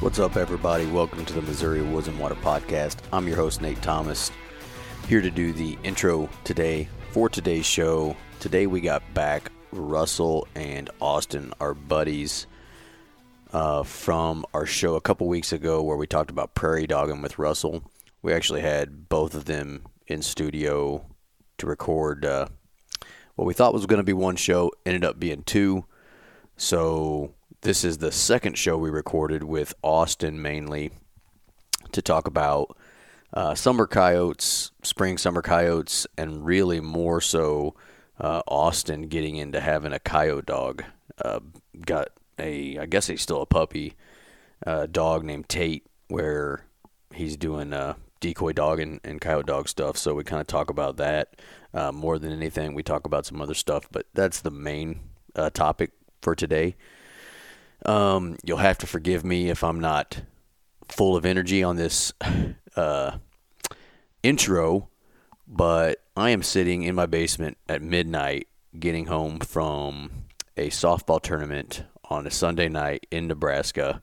What's up, everybody? Welcome to the Missouri Woods and Water Podcast. I'm your host, Nate Thomas, here to do the intro today for today's show. Today, we got back Russell and Austin, our buddies, uh, from our show a couple weeks ago where we talked about prairie dogging with Russell. We actually had both of them in studio to record uh, what we thought was going to be one show, ended up being two. So this is the second show we recorded with Austin mainly to talk about uh, summer coyotes, spring summer coyotes, and really more so uh, Austin getting into having a coyote dog. Uh, got a, I guess he's still a puppy uh, dog named Tate, where he's doing uh, decoy dog and, and coyote dog stuff. So we kind of talk about that uh, more than anything. We talk about some other stuff, but that's the main topic for today. Um, you'll have to forgive me if I'm not full of energy on this uh, intro, but I am sitting in my basement at midnight getting home from a softball tournament on a Sunday night in Nebraska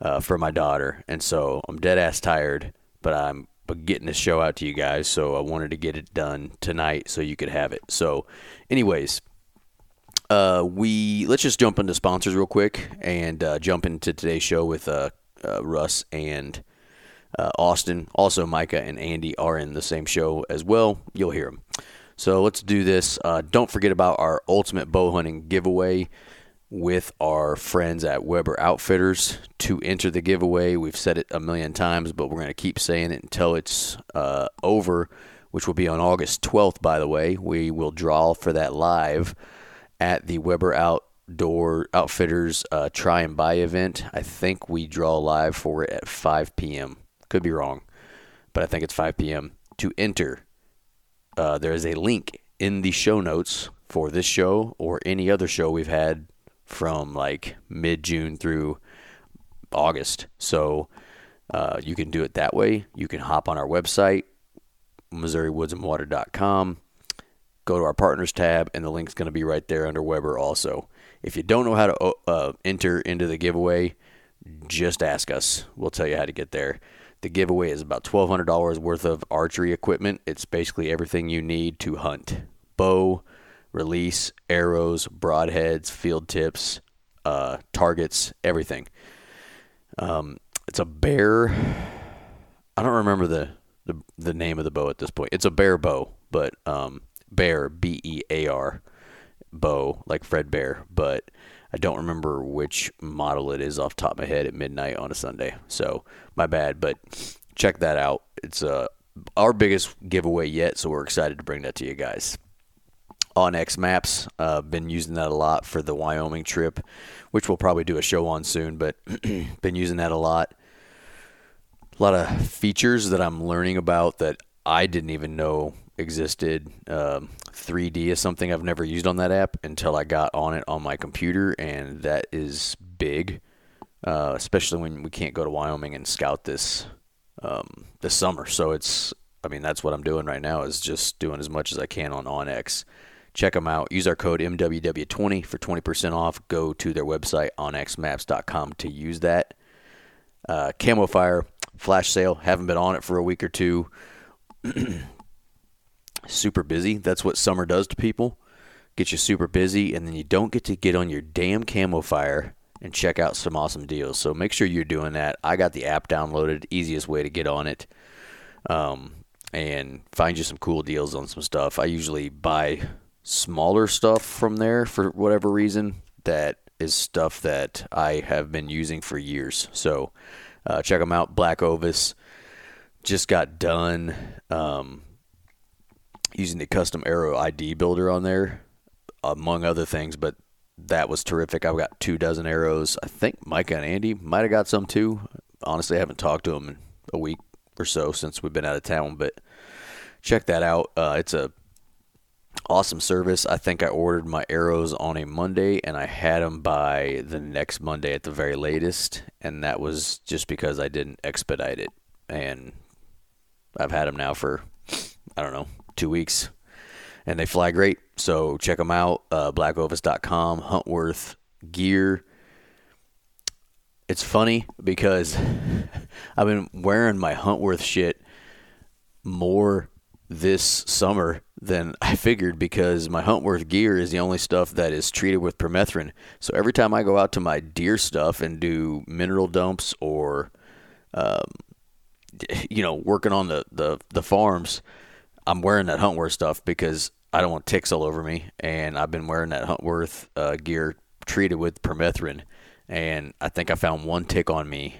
uh, for my daughter. And so I'm dead ass tired, but I'm getting this show out to you guys. So I wanted to get it done tonight so you could have it. So, anyways, uh, we let's just jump into sponsors real quick and uh, jump into today's show with uh, uh Russ and uh, Austin. Also, Micah and Andy are in the same show as well. You'll hear them. So let's do this. Don't forget about our ultimate bow hunting giveaway with our friends at Weber Outfitters. To enter the giveaway, we've said it a million times, but we're going to keep saying it until it's over, which will be on August 12th. By the way, we will draw for that live at the Weber Outdoor Outfitters uh, Try and Buy event. I think we draw live for it at 5 p.m. Could be wrong, but I think it's 5 p.m. To enter, uh, there is a link in the show notes for this show or any other show we've had from like mid June through August. So uh, you can do it that way. You can hop on our website, MissouriWoodsandWater.com go to our partners tab, and the link's going to be right there under Weber also. If you don't know how to uh, enter into the giveaway, just ask us. We'll tell you how to get there. The giveaway is about $1,200 worth of archery equipment. It's basically everything you need to hunt bow, release, arrows, broadheads, field tips, uh, targets, everything. Um, it's a bear. I don't remember the, the, the name of the bow at this point. It's a bear bow, but um, Bear, B E A R, bow, like Fred Bear, but I don't remember which model it is off top of my head at midnight on a Sunday. So my bad, but check that out. It's uh, our biggest giveaway yet, so we're excited to bring that to you guys. onX Maps, uh, been using that a lot for the Wyoming trip, which we'll probably do a show on soon, but been using that a lot. A lot of features that I'm learning about that I didn't even know existed. Um, 3D is something I've never used on that app until I got on it on my computer, and that is big, uh, especially when we can't go to Wyoming and scout this um, this summer. So it's, I mean, that's what I'm doing right now is just doing as much as I can on onX. Check them out. Use our code MWW20 for 20% off. Go to their website, onxmaps.com, to use that. Uh, Camofire, flash sale. Haven't been on it for a week or two. super busy. That's what summer does to people. Get you super busy, and then you don't get to get on your damn Camofire and check out some awesome deals. So make sure you're doing that. I got the app downloaded, easiest way to get on it, um, and find you some cool deals on some stuff. I usually buy smaller stuff from there for whatever reason. That is stuff that I have been using for years. So uh, check them out. Black Ovis just got done um, using the custom arrow ID builder on there, among other things. But that was terrific. I've got two dozen arrows. I think Micah and Andy might have got some too. Honestly, I haven't talked to them in a week or so since we've been out of town, but check that out. Uh, it's a awesome service. I think I ordered my arrows on a Monday and I had them by the next Monday at the very latest, and that was just because I didn't expedite it. And I've had them now for I don't know two weeks, and they fly great. So check them out. Uh, blackovis.com, Huntworth gear. It's funny because I've been wearing my Huntworth shit more this summer than I figured because my Huntworth gear is the only stuff that is treated with permethrin. So every time I go out to my deer stuff and do mineral dumps or, um, you know, working on the, the, the farms, I'm wearing that Huntworth stuff because I don't want ticks all over me. And I've been wearing that Huntworth uh, gear treated with permethrin. And I think I found one tick on me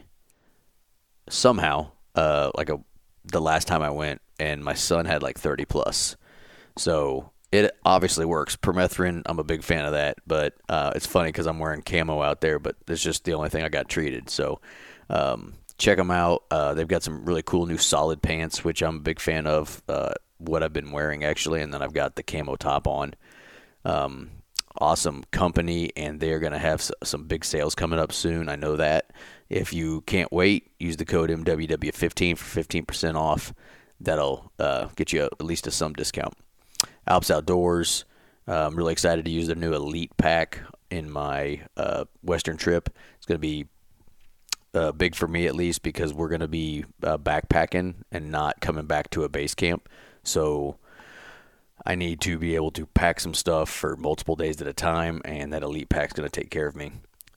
somehow, uh, like a the last time I went, and my son had like 30 plus. So it obviously works. Permethrin, I'm a big fan of that, but uh, it's funny because I'm wearing camo out there, but it's just the only thing I got treated. So um, check them out. Uh, they've got some really cool new solid pants, which I'm a big fan of. Uh, what I've been wearing actually, and then I've got the camo top on. Um, awesome company, and they're going to have some big sales coming up soon. I know that. If you can't wait, use the code MWW15 for 15% off. That'll uh, get you at least a some discount. Alps Outdoorz. Uh, I'm really excited to use their new Elite Pack in my uh, Western trip. It's going to be uh, big for me at least because we're going to be uh, backpacking and not coming back to a base camp. So I need to be able to pack some stuff for multiple days at a time, and that Elite Pack's going to take care of me.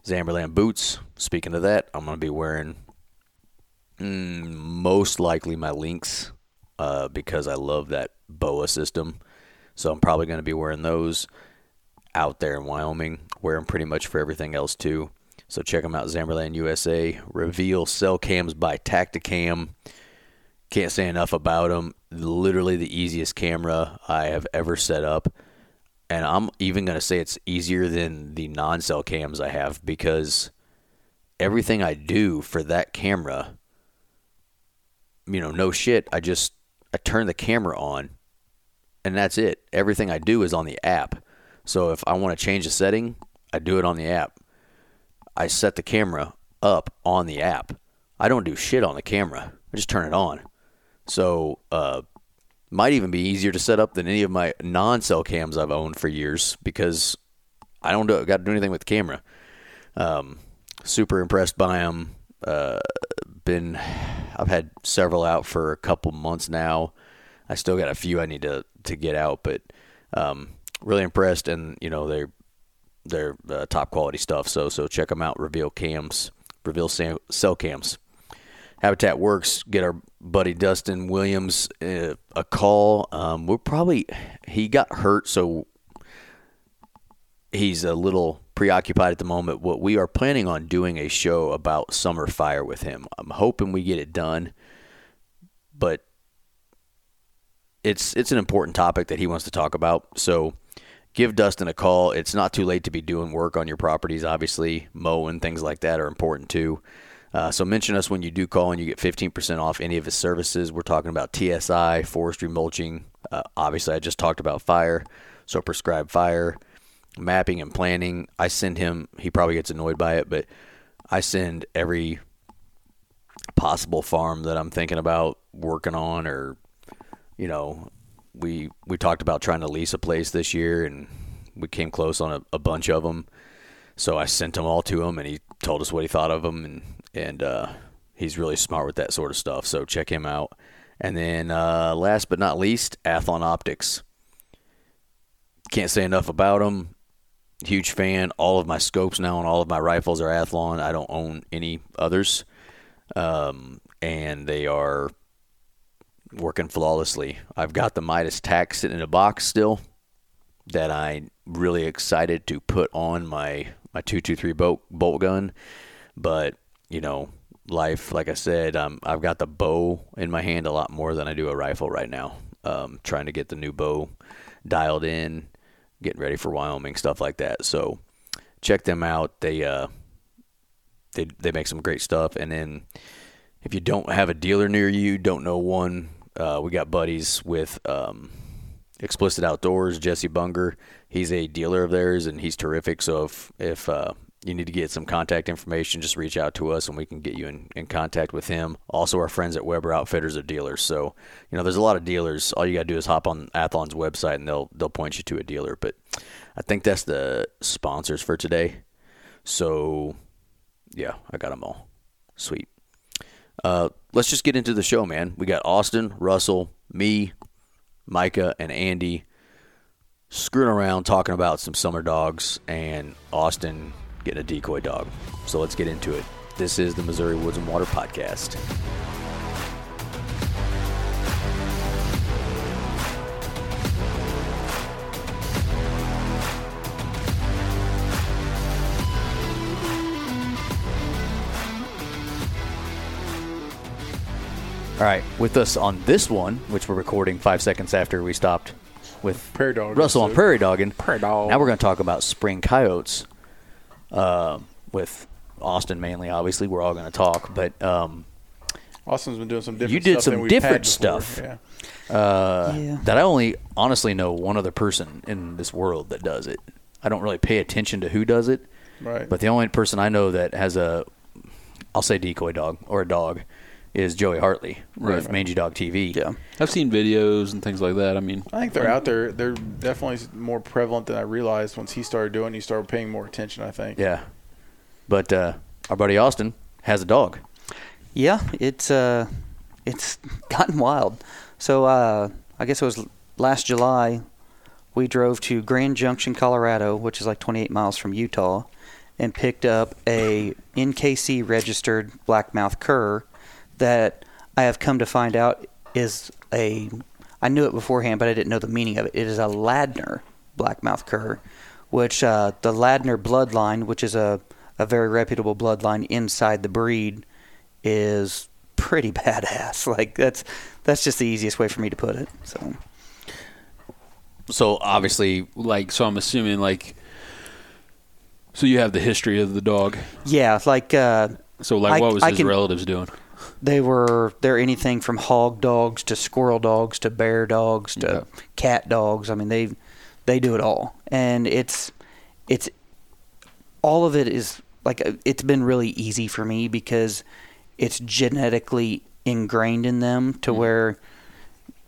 Zamberlan boots. Speaking of that, I'm going to be wearing mm, most likely my Lynx uh, because I love that BOA system. So I'm probably going to be wearing those out there in Wyoming. Wear them pretty much for everything else too. So check them out, Zamberlan USA. Reveal cell cams by Tactacam. Can't say enough about them. Literally the easiest camera I have ever set up and I'm even going to say it's easier than the non cell cams I have because everything I do for that camera, you know, no shit, I just I turn the camera on and that's it. Everything I do is on the app. So if I want to change a setting, I do it on the app. I set the camera up on the app. I don't do shit on the camera. I just turn it on. So uh, might even be easier to set up than any of my non-cell cams I've owned for years because I don't got to do anything with the camera. Um, super impressed by them. Uh, been, I've had several out for a couple months now. I still got a few I need to to get out, but um, really impressed, and you know they're they're uh, top quality stuff. So so check them out. Reveal cams, reveal cell cams. Habitat Works get our buddy Dustin Williams uh, a call. Um, we're probably he got hurt, so he's a little preoccupied at the moment. What we are planning on doing a show about summer fire with him. I'm hoping we get it done, but it's it's an important topic that he wants to talk about. So give Dustin a call. It's not too late to be doing work on your properties. Obviously, mowing things like that are important too. Uh, so mention us when you do call and you get 15% off any of his services. We're talking about TSI, forestry mulching. Uh, obviously, I just talked about fire. So prescribed fire, mapping and planning. I send him, he probably gets annoyed by it, but I send every possible farm that I'm thinking about working on or, you know, we we talked about trying to lease a place this year and we came close on a, a bunch of them. So I sent them all to him and he told us what he thought of them and and uh, he's really smart with that sort of stuff. So check him out And then uh, last but not least, Athlon Optics. Can't say enough about them. Huge fan. All of my scopes now and all of my rifles are Athlon. I don't own any others. Um, and they are working flawlessly. I've got the Midas Tac sitting in a box still that I'm really excited to put on my my 223 bolt bolt gun, but you know, life like I said, um, I've got the bow in my hand a lot more than I do a rifle right now. Um, trying to get the new bow dialed in, getting ready for Wyoming stuff like that. So check them out. They uh they they make some great stuff and then if you don't have a dealer near you, don't know one, uh, we got buddies with um, Explicit Outdoors, Jesse Bunger. He's a dealer of theirs, and he's terrific. So if if uh, you need to get some contact information, just reach out to us, and we can get you in, in contact with him. Also, our friends at Weber Outfitters are dealers. So you know, there's a lot of dealers. All you got to do is hop on Athlon's website, and they'll they'll point you to a dealer. But I think that's the sponsors for today. So yeah, I got them all. Sweet. Uh, let's just get into the show, man. We got Austin, Russell, me, Micah, and Andy screwing around talking about some summer dogs and Austin getting a decoy dog. So let's get into it. This is the Missouri Woods and Water Podcast. All right, with us on this one, which we're recording five seconds after we stopped with Prairie dog Russell on episode. Prairie Dogging. Prairie dog. Now we're going to talk about spring coyotes uh, with Austin mainly. Obviously, we're all going to talk, but um, Austin's been doing some different. Stuff you did stuff some than different stuff. Yeah. uh, Yeah. that I only honestly know one other person in this world that does it. I don't really pay attention to who does it, Right. but the only person I know that has a, I'll say decoy dog or a dog, is Joey Hartley with Right. Mangy Dog TV. Yeah. I've seen videos and things like that. I mean, I think they're out there. They're definitely more prevalent than I realized. Once he started doing, he started paying more attention. I think. Yeah. But uh, our buddy Austin has a dog. Yeah, it's uh, it's gotten wild. So uh, I guess it was last July. We drove to Grand Junction, Colorado, which is like 28 miles from Utah, and picked up a NKC registered blackmouth cur that I have come to find out is a. I knew it beforehand, but I didn't know the meaning of it. It is a Ladner blackmouth cur, which uh, the Ladner bloodline, which is a a very reputable bloodline inside the breed, is pretty badass. Like that's that's just the easiest way for me to put it. So So obviously, like, so I'm assuming like, so you have the history of the dog. yeah, like uh, So like, I- what was I his can- relatives doing? They were they're anything from hog dogs to squirrel dogs to bear dogs to Yeah. cat dogs. I mean they they do it all, and it's it's all of it is like it's been really easy for me because it's genetically ingrained in them to where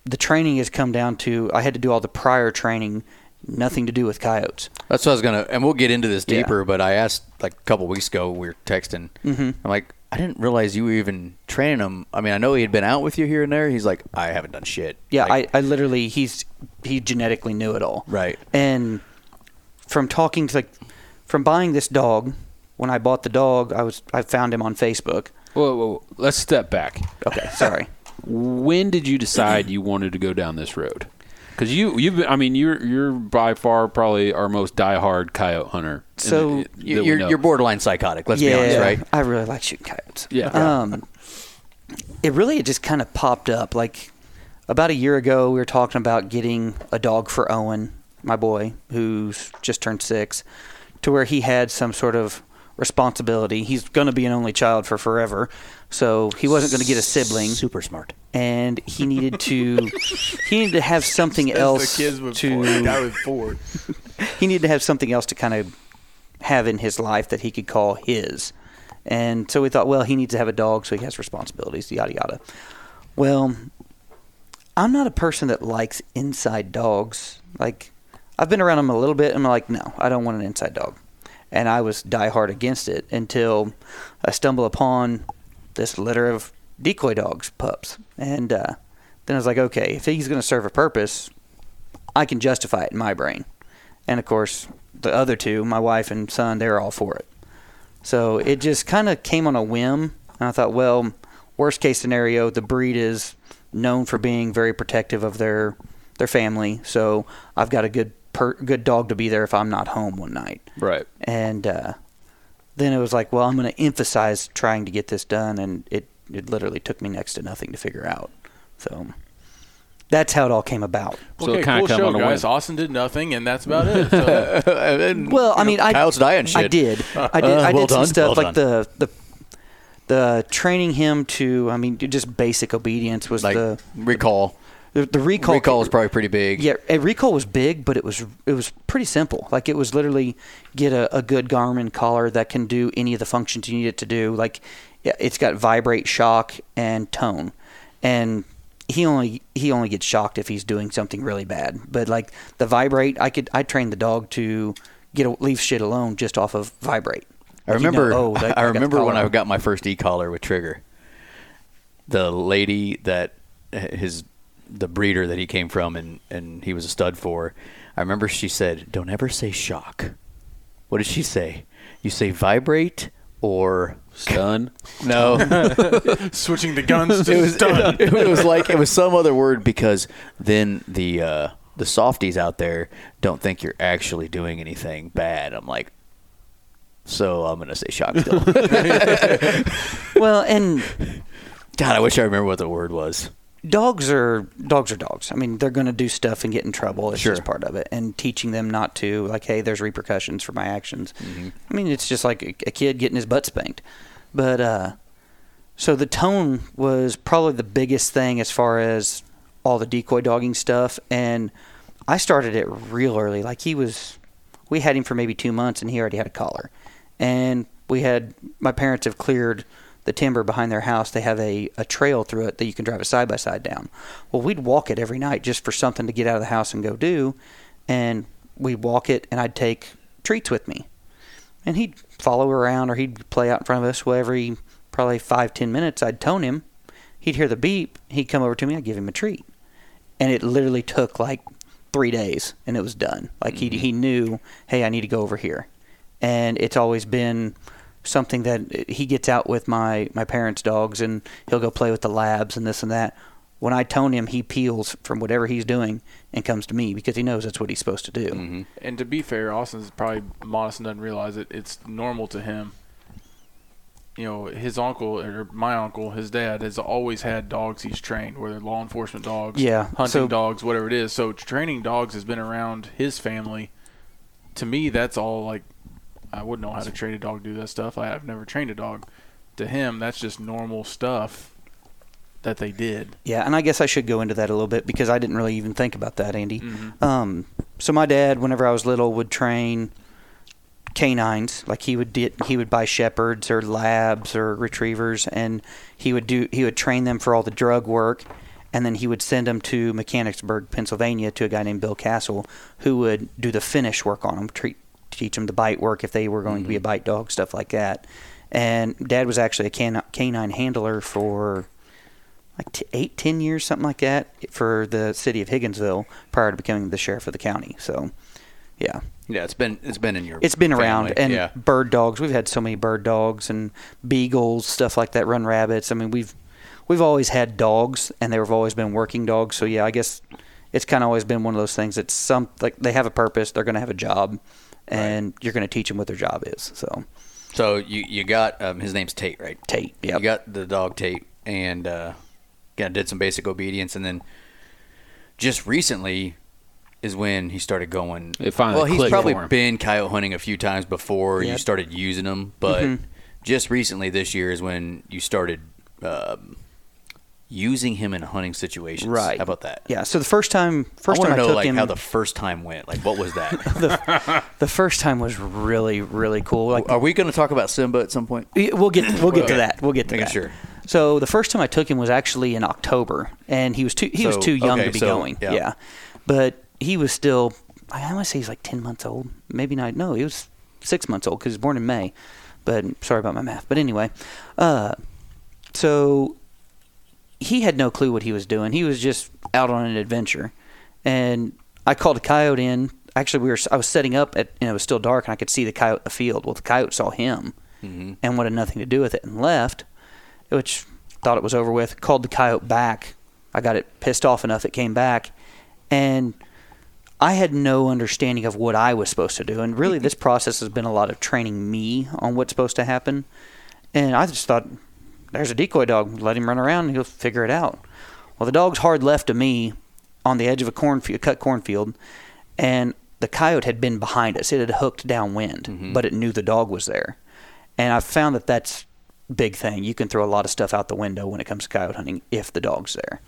the training has come down to I had to do all the prior training, nothing to do with coyotes. that's what I was gonna, and we'll get into this Yeah. deeper. But I asked like a couple weeks ago, we were texting. Mhm. I'm like, I didn't realize you were even training him. I mean, I know he had been out with you here and there. He's like, I haven't done shit. Yeah, Like, I, I literally he's he genetically knew it all. Right. And from talking to like from buying this dog, when I bought the dog, I was I found him on Facebook. Whoa, whoa, whoa. let's step back. Okay, sorry. When did you decide you wanted to go down this road? Because you, you've been, I mean, you're you're by far probably our most diehard coyote hunter. So, the- You- that we you're you're borderline psychotic. Let's yeah, be honest, right? I really like shooting coyotes. Yeah. Um, it really it just kind of popped up like about a year ago. We were talking about getting a dog for Owen, my boy, who's just turned six, to where he had some sort of responsibility. He's going to be an only child for forever, so he wasn't going to get a sibling. Super smart. and he needed to he needed to have something else the kids with to four. Guy with four. he needed to have something else to kind of have in his life that he could call his. And so we thought, well, he needs to have a dog so he has responsibilities, yada yada. Well, I'm not a person that likes inside dogs. Like I've been around them a little bit and I'm like, no, I don't want an inside dog. And I was diehard against it until I stumble upon this litter of decoy dogs, pups. And uh, then I was like, okay, if he's going to serve a purpose, I can justify it in my brain. And of course, the other two, my wife and son, they're all for it. So it just kind of came on a whim, and I thought, well, worst case scenario, the breed is known for being very protective of their their family. So I've got a good per, good dog to be there if I'm not home one night. Right. And uh, then it was like, well, I'm going to emphasize trying to get this done, and it it literally took me next to nothing to figure out. So that's how it all came about. So okay, it kinda cool come show, on guys. whim. Austin did nothing, and that's about it. So, And, Well, I you know, mean, I Kyle's dying shit. I did. I did. Uh, I did well some done, stuff well like the the the training him to. I mean, just basic obedience was like the recall. the, the recall. Recall was probably pretty big. Yeah, a recall was big, but it was it was pretty simple. Like it was literally get a, a good Garmin collar that can do any of the functions you need it to do. Like it's got vibrate, shock, and tone, and he only he only gets shocked if he's doing something really bad. But like the vibrate, I could I trained the dog to get a, leave shit alone just off of vibrate. I Like, you know, remember. oh, that- I remember when. I got my first e-collar with Trigger. The lady that uh, his the breeder that he came from and and he was a stud for. I remember she said, "Don't ever say shock." What did she say? You say vibrate or Stun. no? switching the guns to it was stun. it was like it was some other word because then the uh, the softies out there don't think you're actually doing anything bad. I'm like, so I'm gonna say shock still. well, and God, I wish I remember what the word was. Dogs are dogs are dogs. I mean, they're going to do stuff and get in trouble. It's Sure. just part of it. And teaching them not to, like, hey, there's repercussions for my actions. I mean, it's just like a, a kid getting his butt spanked. But uh, so the tone was probably the biggest thing as far as all the decoy dogging stuff. And I started it real early. Like he was, we had him for maybe two months, and he already had a collar. And we had my parents have cleared the timber behind their house. They have a, a trail through it that you can drive a side by side down. Well, we'd walk it every night just for something to get out of the house and go do. And we'd walk it, and I'd take treats with me and he'd follow around or he'd play out in front of us. Well, every probably five ten minutes, I'd tone him. He'd hear the beep. He'd come over to me. I'd give him a treat, and it literally took like three days, and it was done. Like he mm-hmm. he knew, hey, I need to go over here, and it's always been something that he gets out with my my parents' dogs, and he'll go play with the labs and this and that. When I tone him, he peels from whatever he's doing and comes to me because he knows that's what he's supposed to do. Mm-hmm. And to be fair, Austin's probably modest and doesn't realize it. It's normal to him. You know, his uncle or my uncle, his dad has always had dogs he's trained, whether law enforcement dogs, Yeah, hunting so- dogs, whatever it is. So training dogs has been around his family. To me, that's all like I wouldn't know how to train a dog, to do that stuff. I have never trained a dog. To him, that's just normal stuff that they did. Yeah, and I guess I should go into that a little bit because I didn't really even think about that, Andy. Um, so my dad, whenever I was little, would train canines. Like he would di- he would buy shepherds or labs or retrievers, and he would do he would train them for all the drug work, and then he would send them to Mechanicsburg, Pennsylvania, to a guy named Bill Castle, who would do the finish work on them, treat, teach them the bite work if they were going to be a mm-hmm. bite dog, stuff like that. And Dad was actually a can- canine handler for like t- eight, ten years, something like that, for the city of Higginsville prior to becoming the sheriff of the county. So, yeah, Yeah, it's been it's been in your it's been around. And yeah. bird dogs, we've had so many bird dogs and beagles, stuff like that, run rabbits. I mean, we've we've always had dogs, and they've always been working dogs. So yeah, I guess it's kind of always been one of those things. It's some like they have a purpose, they're going to have a job, and you're going to teach them what their job is. So So you you got um, his name's Tate, right? Tate, Yeah. You got the dog Tate, and uh, yeah, did some basic obedience, and then just recently is when he started going. It finally well, he's probably been coyote hunting a few times before you started using them, but Mhm. just recently this year is when you started um, using him in hunting situations. Right. How about that? yeah, so the first time, first I time I know took like him, how the first time went. Like, what was that? the first time was really really cool. Like Are we going to talk about Simba at some point? We'll get we'll get to that. We'll get to Making that. sure. So the first time I took him was actually in October, and he was too he was too young okay, to be so, going. yeah. Yeah. but he was still. I want to say he's like ten months old. Maybe not. No, he was six months old because he was born in May. But sorry about my math. But anyway, uh, so he had no clue what he was doing. He was just out on an adventure, and I called a coyote in. Actually, we were I was setting up at and it was still dark, and I could see the coyote in the field. Well, the coyote saw him, mm-hmm. and wanted nothing to do with it, and left. Which thought it was over with. Called the coyote back. I got it pissed off enough it came back, and I had no understanding of what I was supposed to do. And really, this process has been a lot of training me on what's supposed to happen. And I just thought, there's a decoy dog. Let him run around he'll figure it out. Well, the dog's hard left of me on the edge of a cornfield, cut cornfield, and the coyote had been behind us. It had hooked downwind, mm-hmm. but it knew the dog was there. And I've found that that's big thing. You can throw a lot of stuff out the window when it comes to coyote hunting if the dog's there.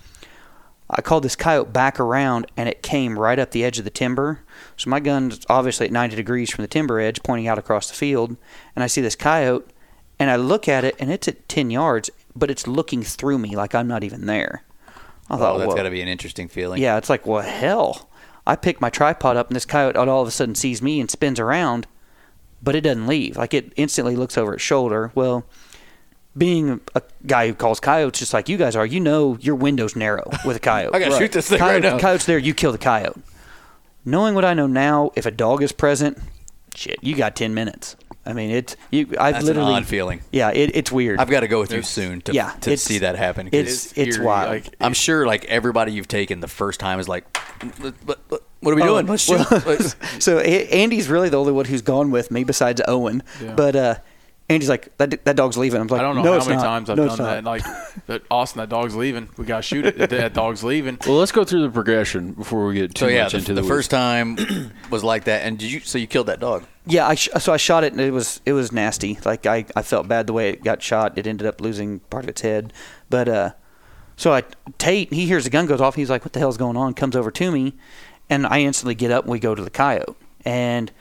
I called this coyote back around and it came right up the edge of the timber. So my gun's obviously at 90 degrees from the timber edge, pointing out across the field. And I see this coyote and I look at it and it's at 10 yards, but it's looking through me like I'm not even there. I Oh, thought, that's "Whoa." got to be an interesting feeling. Yeah, it's like, well, hell. I pick my tripod up and this coyote all of a sudden sees me and spins around, but it doesn't leave. Like it instantly looks over its shoulder. Well, being a guy who calls coyotes just like you guys are, you know your window's narrow with a coyote. I gotta shoot this thing coyote, right now. Coyote's there, you kill the coyote. Knowing what I know now, if a dog is present, shit, you got ten minutes. I mean, it's you. I've That's an literally odd feeling. Yeah, it, it's weird. I've got to go with you It's- soon to, yeah, to it's- see that happen. 'cause it's- it's eerie, wild. Like, I'm sure like everybody you've taken the first time is like, "What- what, what- what are we Oh, doing? Let's shoot. well, Let's- so A- Andy's really the only one who's gone with me besides Owen. Yeah. But uh, Andy's like, that, that dog's leaving. I'm like, I don't know no, how many not. times I've no, done that. And like, but Austin, that dog's leaving. We gotta shoot it. That dog's leaving. Well, let's go through the progression before we get too so yeah, much the, into the the, first time was like that, and did you? So you killed that dog? Yeah, I sh- so I shot it and it was it was nasty. Like I, I felt bad the way it got shot. It ended up losing part of its head. But uh, so I Tate he hears the gun goes off. He's like, "What the hell's going on?" Comes over to me, and I instantly get up and we go to the coyote. And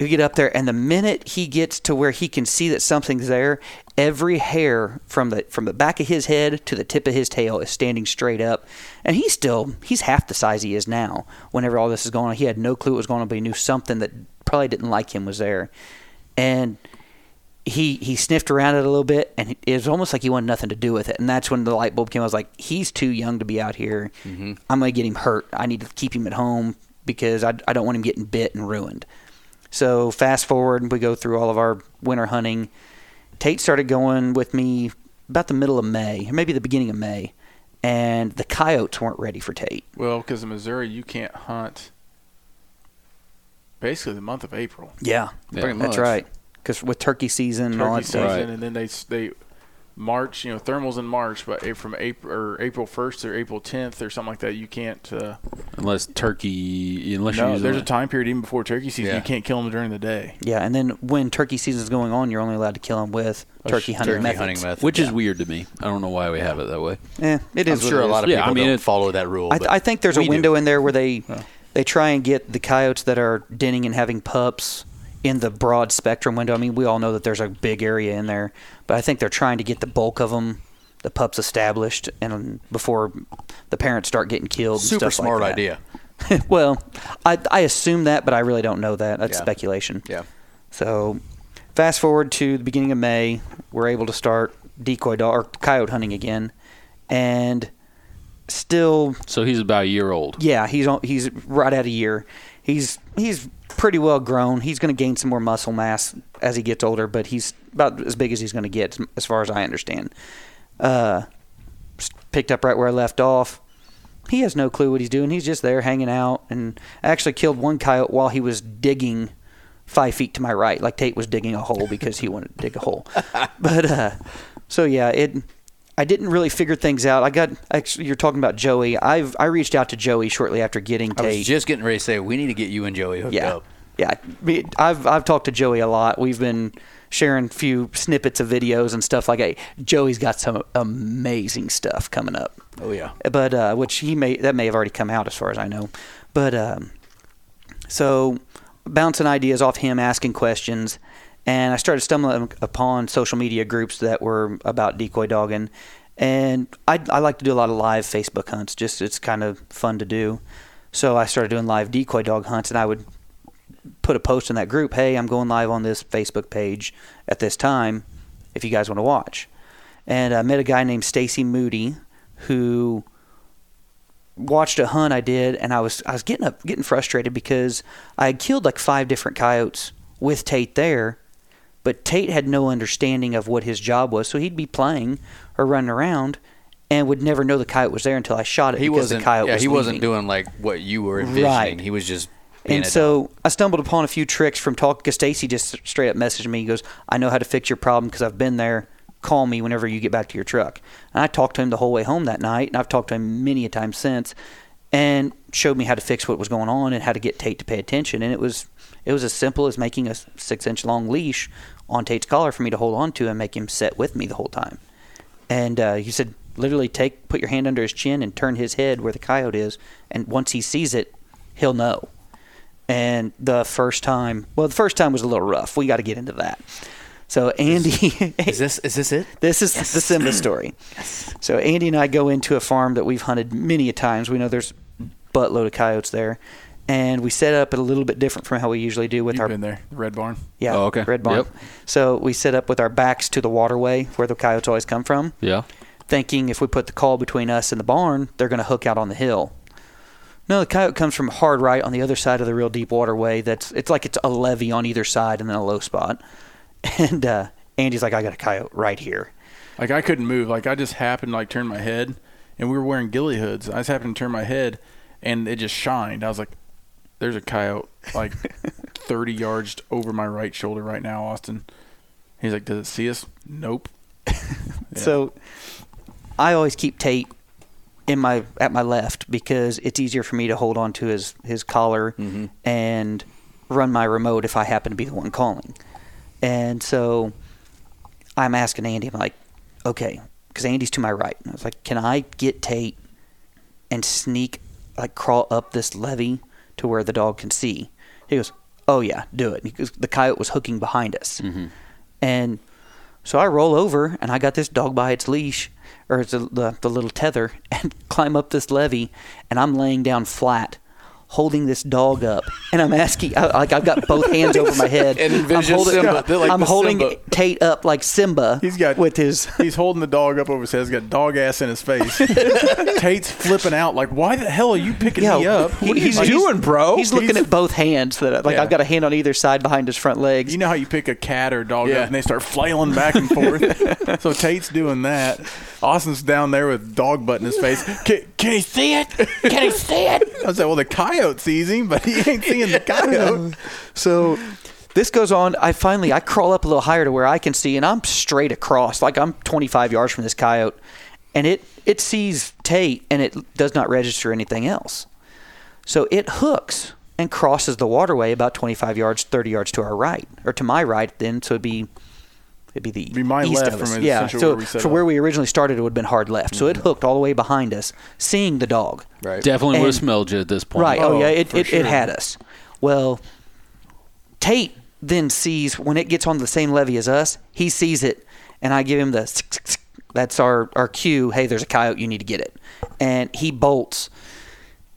we get up there, and the minute he gets to where he can see that something's there, every hair from the from the back of his head to the tip of his tail is standing straight up. And he's still he's half the size he is now. Whenever all this is going on, he had no clue what was going on, but he knew something that probably didn't like him was there. And he he sniffed around it a little bit, and it was almost like he wanted nothing to do with it. And that's when the light bulb came. I was like, he's too young to be out here. Mm-hmm. I'm gonna get him hurt. I need to keep him at home because I, I don't want him getting bit and ruined. So fast forward, we go through all of our winter hunting. Tate started going with me about the middle of May, or maybe the beginning of May, and the coyotes weren't ready for Tate. Well, because in Missouri you can't hunt. Basically, the month of April. Yeah, Yeah. That's right. Because with turkey season and all turkey that season, stuff. Right. and then they they March. You know, thermals in March, but from April or April first or April tenth or something like that, you can't. Uh, unless turkey, unless no, use there's a time period even before turkey season. Yeah. You can't kill them during the day. Yeah, and then when turkey season is going on, you're only allowed to kill them with turkey hunting Turkey methods. hunting method, which is weird to me. I don't know why we have it that way. Eh, it I'm sure a lot of Yeah, people I mean, don't it- follow that rule. I, but I think there's a we do. window in there where they they try and get the coyotes that are denning and having pups in the broad spectrum window. I mean, we all know that there's a big area in there, but I think they're trying to get the bulk of them, the pups established, and um, before the parents start getting killed. and Super stuff like smart that. idea. well, I I assume that, but I really don't know that. That's Yeah. speculation. Yeah. So, fast forward to the beginning of May, we're able to start decoy dog or coyote hunting again, and still, So he's about a year old. yeah, he's on, he's right at a year. He's he's pretty well grown. He's going to gain some more muscle mass as he gets older, but he's about as big as he's going to get, as far as I understand. Uh, picked up right where I left off. He has no clue what he's doing. He's just there hanging out, and I actually killed one coyote while he was digging five feet to my right, like Tate was digging a hole because he wanted to dig a hole. But uh, so yeah, it. I didn't really figure things out. I got actually. You're talking about Joey. I've I reached out to Joey shortly after getting I was just getting ready to say we need to get you and Joey hooked yeah, up. yeah. I've I've talked to Joey a lot. We've been sharing a few snippets of videos and stuff like that. Joey's got some amazing stuff coming up Oh yeah. but uh, which he may that may have already come out as far as I know. But um, so bouncing ideas off him, asking questions, and I started stumbling upon social media groups that were about decoy dogging. And I, I like to do a lot of live Facebook hunts. Just it's kind of fun to do. So I started doing live decoy dog hunts, and I would put a post in that group. Hey, I'm going live on this Facebook page at this time. If you guys want to watch, and I met a guy named Stacy Moody, who watched a hunt I did, and I was I was getting up, getting frustrated because I had killed like five different coyotes with Tate there, but Tate had no understanding of what his job was, so he'd be playing or running around. And would never know the coyote was there until I shot it. He because wasn't. The coyote yeah, was he wasn't doing like what you were envisioning. Right. He was just. And so dog. I stumbled upon a few tricks from talking because Stacy just straight up messaged me. He goes, "I know how to fix your problem because I've been there. Call me whenever you get back to your truck." And I talked to him the whole way home that night, and I've talked to him many a time since, and showed me how to fix what was going on and how to get Tate to pay attention. And it was it was as simple as making a six inch long leash on Tate's collar for me to hold on to and make him sit with me the whole time. And uh, he said, literally take put your hand under his chin and turn his head where the coyote is, and once he sees it, he'll know. And the first time, well, the first time was a little rough. We got to get into that. So Andy, is this is this it? this is the Simba story. yes. So Andy and I go into a farm that we've hunted many a times. We know there's buttload of coyotes there, and we set up it a little bit different from how we usually do with You've our been there, the Red Barn. yeah Oh, okay. red barn. Yep. So we set up with our backs to the waterway where the coyotes always come from Yeah. thinking if we put the call between us and the barn, they're going to hook out on the hill. No, the coyote comes from hard right on the other side of the real deep waterway. That's it's like it's a levee on either side and then a low spot. And uh, Andy's like, I got a coyote right here. Like I couldn't move. Like I just happened to like turn my head, and we were wearing ghillie hoods. I just happened to turn my head, and it just shined. I was like, "There's a coyote like 30 yards over my right shoulder right now, Austin." He's like, "Does it see us?" Nope. So I always keep Tate in my at my left because it's easier for me to hold on to his his collar mm-hmm. and run my remote if I happen to be the one calling. And so I'm asking Andy, I'm like, okay, because Andy's to my right. And I was like, can I get Tate and sneak, like, crawl up this levee to where the dog can see? He goes, oh yeah, do it. Because the coyote was hooking behind us, mm-hmm. and so I roll over and I got this dog by its leash or the, the the little tether and climb up this levee and I'm laying down flat holding this dog up and I'm asking I, like I've got both hands over my head And I'm holding, Simba. They're like I'm holding Simba. Tate up like Simba He's got with his He's holding the dog up over his head. He's got dog ass in his face. Tate's flipping out. Like, why the hell are you picking me up? he- What are you like- doing, bro? He's looking He's- at both hands that like Yeah. I've got a hand on either side behind his front legs You know how you pick a cat or a dog Yeah. up and they start flailing back and forth? so Tate's doing that. Austin's down there with dog butt in his face. Can, can he see it? Can he see it? I said, well, the coyote sees him, but he ain't seeing the coyote. So this goes on. I finally I crawl up a little higher to where I can see, and I'm straight across, like I'm 25 yards from this coyote, and it it sees Tate and it does not register anything else. So it hooks and crosses the waterway about 25 yards, 30 yards to our right, or to my right. Then so it'd be. It'd be the Be my east left of us. from yeah. So where we set for up. where we originally started, it would have been hard left. So it mm-hmm. hooked all the way behind us, seeing the dog. Right. Definitely would have smelled you at this point. Right. Oh, Oh, yeah. It, it, sure. it had us. Well, Tate then sees when it gets on the same levee as us, he sees it, and I give him the that's our, our cue. Hey, there's a coyote. You need to get it. And he bolts.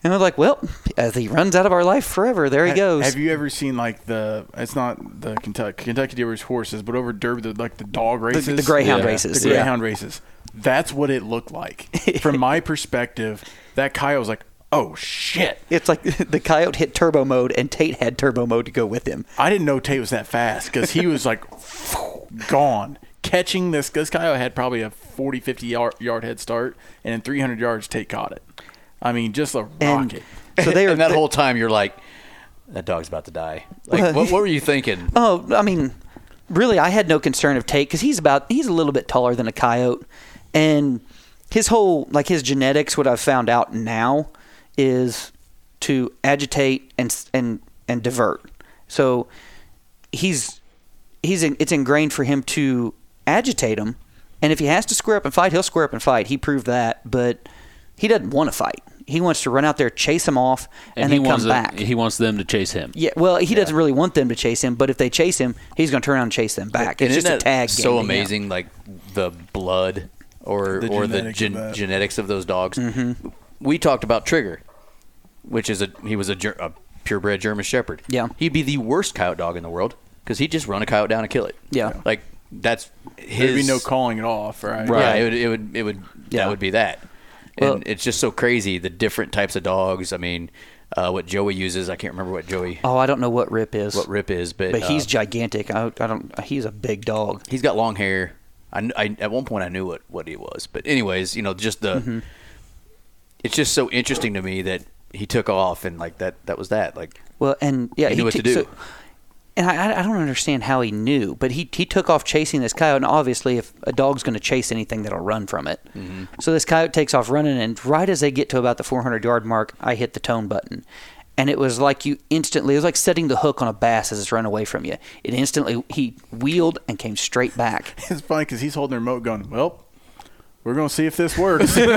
And I'm like, well, as he runs out of our life forever, there he Ha- goes. Have you ever seen like the? It's not the Kentucky Kentucky Derby's horses, but over Derby, the, like the dog races, the greyhound Yeah. races? the yeah. greyhound races. That's what it looked like. From my perspective, that coyote was like, "Oh shit!" It's like the coyote hit turbo mode, and Tate had turbo mode to go with him. I didn't know Tate was that fast because he was like gone. Catching this, this coyote had probably a 40, 50 yard, yard head start, and in 300 yards, Tate caught it. I mean, just a And rocket. so they were and that whole time you're like, that dog's about to die. Like, what, what were you thinking? Oh, I mean, really, I had no concern of Tate because he's about he's a little bit taller than a coyote, and his whole like his genetics. What I've found out now is to agitate and and and divert. So he's he's in, it's ingrained for him to agitate him, and if he has to square up and fight, he'll square up and fight. He proved that, but he doesn't want to fight. He wants to run out there, chase him off, and, he then wants come them- back. He wants them to chase him. Yeah, well, he doesn't really want them to chase him, but if they chase him, he's going to turn around and chase them back. And It's isn't just a tag. So game amazing, like the blood or The or the genetics of gen- that. genetics of those dogs. Mm-hmm. We talked about Trigger, which is a he was a, ger- a purebred German Shepherd. Yeah. he'd be the worst coyote dog in the world because he'd just run a coyote down and kill it. Yeah. like that's his. There'd be no calling it off, right? Yeah, it would it would it would Yeah. that would be that. And it's just so crazy the different types of dogs. I mean, uh, what Joey uses, I can't remember what Joey Oh, I don't know what Rip is. what Rip is, but but he's uh, gigantic. I, I don't. He's a big dog. he's got long hair. I, I at one point I knew what what he was, but anyways, you know, just the Mm-hmm. it's just so interesting to me that he took off and like that that was that like Well, and yeah, He knew what t- to do. so- and I, I don't understand how he knew, but he he took off chasing this coyote. And obviously, if a dog's going to chase anything, that'll run from it. Mm-hmm. So this coyote takes off running, and right as they get to about the 400 yard mark, I hit the tone button, and it was like you instantly. It was like setting the hook on a bass as it's run away from you. It instantly he wheeled and came straight back. It's funny because he's holding the remote going, well, we're going to see if this works. well,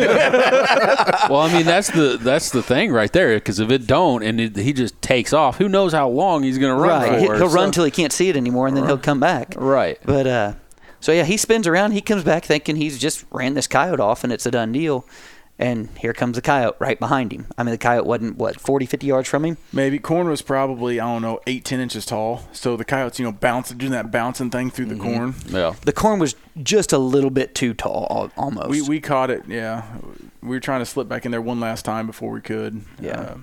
I mean that's the that's the thing right there. Because if it don't, and it, he just takes off, who knows how long he's going to run right, for? He- he'll So- run till he can't see it anymore, and then he'll come back. Right. But uh, so yeah, he spins around. He comes back thinking he's just ran this coyote off, and it's a done deal. And here comes the coyote right behind him. I mean, the coyote wasn't what 40, 50 yards from him. Maybe corn was probably, I don't know, eight, ten inches tall. So the coyotes, you know, bouncing, doing that bouncing thing through the corn. Yeah. The corn was just a little bit too tall, almost. We, we caught it, yeah. We were trying to slip back in there one last time before we could. Yeah. Uh,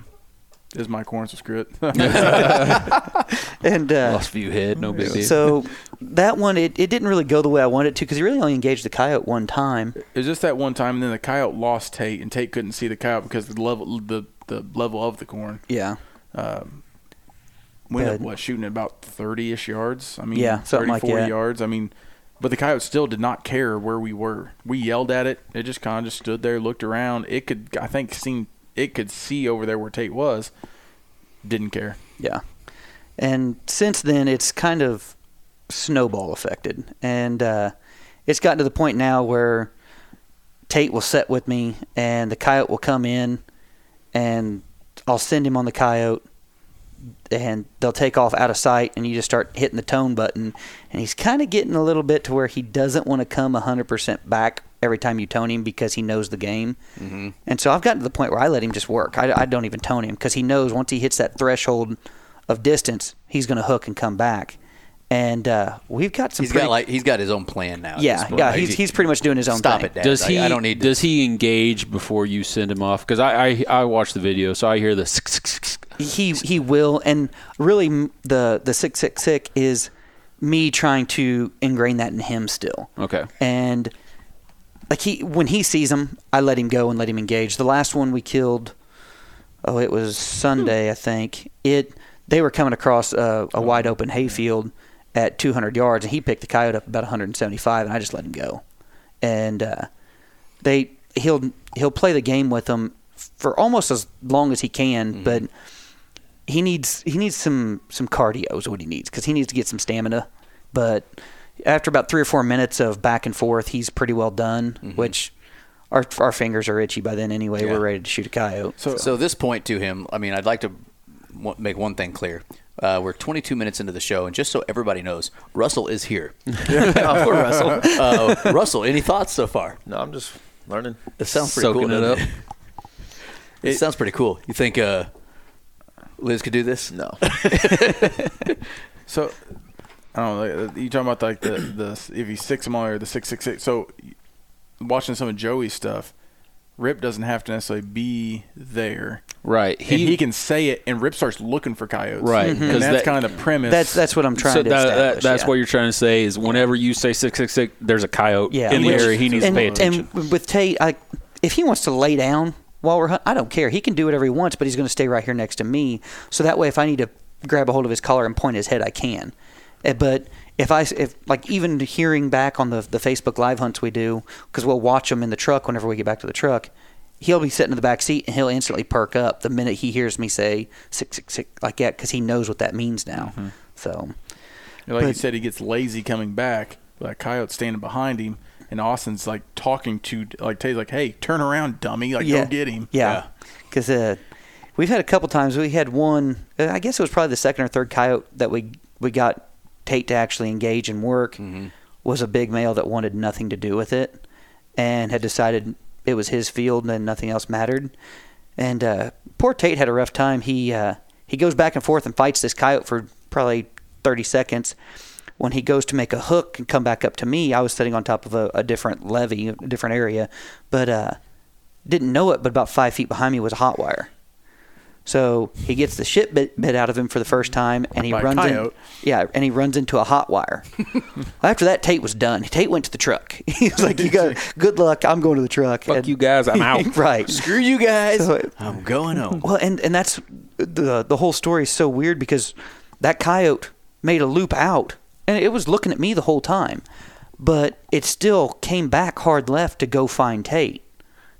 is my corn, so screw it. and uh, Lost view head, no big deal. so that one, it, it didn't really go the way I wanted it to because he really only engaged the coyote one time. it was just that one time, and then the coyote lost Tate, and Tate couldn't see the coyote because the level the, the level of the corn. Yeah. We ended up, what, shooting at about 30-ish yards? I mean, Yeah, something 30, like 40 that. yards. I mean, but the coyote still did not care where we were. We yelled at it. It just kind of just stood there, looked around. It could, I think, seen it could see over there where Tate was. Didn't care. Yeah. And since then, it's kind of snowball affected. And uh, it's gotten to the point now where Tate will set with me, and the coyote will come in, and I'll send him on the coyote, and they'll take off out of sight, and you just start hitting the tone button. And he's kind of getting a little bit to where he doesn't want to come 100% back every time you tone him because he knows the game. Mm-hmm. And so I've gotten to the point where I let him just work. I, I don't even tone him because he knows once he hits that threshold of distance, he's going to hook and come back. And uh, we've got some he's pretty, got like he's got his own plan now. yeah, yeah, he's, he's pretty much doing his own stop thing. it, Dad. Does Like, he? I don't need does this. he engage before you send him off? Because I, I I watch the video, so I hear the. he he will and really the the sick sick sick is me trying to ingrain that in him still Okay. and like he when he sees him i let him go and let him engage. The last one we killed oh it was sunday i think. It they were coming across a, a wide open hayfield at 200 yards and he picked the coyote up about 175 and i just let him go. And uh, they he'll he'll play the game with them for almost as long as he can, but he needs he needs some some cardio is what he needs because he needs to get some stamina. But after about three or four minutes of back and forth, he's pretty well done. Which our our fingers are itchy by then anyway. Yeah. We're ready to shoot a coyote. So, So this point to him, I mean, I'd like to w- make one thing clear. Uh, we're 22 minutes into the show, and just so everybody knows, Russell is here. Poor Russell. Uh, Russell, any thoughts so far? No, I'm just learning. It sounds pretty Soaking cool. it up. It, It sounds pretty cool. You think uh, Liz could do this? No. so I don't know. like, uh, You talking about like the the if he's six them all or the six six six. So watching some of Joey's stuff, Rip doesn't have to necessarily be there. Right. and he can say it, and Rip starts looking for coyotes. Right, and 'cause that's that- kind of the premise. That's that's what I'm trying so to that, that, establish. that's yeah. what you're trying to say is whenever you say six six six, there's a coyote yeah. in the which- area. He needs and, to pay attention. And with Tate, I, if he wants to lay down while we're hunting, I don't care. He can do whatever he wants, but he's going to stay right here next to me. So that way, if I need to grab a hold of his collar and point his head, I can. Uh, But if I if like even hearing back on the the Facebook live hunts we do because we'll watch them in the truck whenever we get back to the truck. He'll be sitting in the back seat and he'll instantly perk up the minute he hears me say six six six like that because he knows what that means now. Mm-hmm. So like you but- said, he gets lazy coming back. Like coyote standing behind him, and Austin's like talking to like Tate's like, "Hey, turn around, dummy! Like go get him." Yeah, because uh, we've had a couple times. We had one. uh, I guess it was probably the second or third coyote that we we got Tate to actually engage and work. Was a big male that wanted nothing to do with it, and had decided it was his field and nothing else mattered. And uh, poor Tate had a rough time. He uh, he goes back and forth and fights this coyote for probably thirty seconds. When he goes to make a hook and come back up to me, I was sitting on top of a, a different levee, a different area, but uh, Didn't know it, but about five feet behind me was a hot wire. So he gets the shit bit, bit out of him for the first time, and he By runs in. Yeah, and he runs into a hot wire. After that, Tate was done. Tate went to the truck. He was like, "You got good luck. I'm going to the truck." Fuck And- you guys, I'm out. right. Screw you guys. So- I'm going home. Well, and and that's the the whole story is so weird because that coyote made a loop out, and it was looking at me the whole time, but it still came back hard left to go find Tate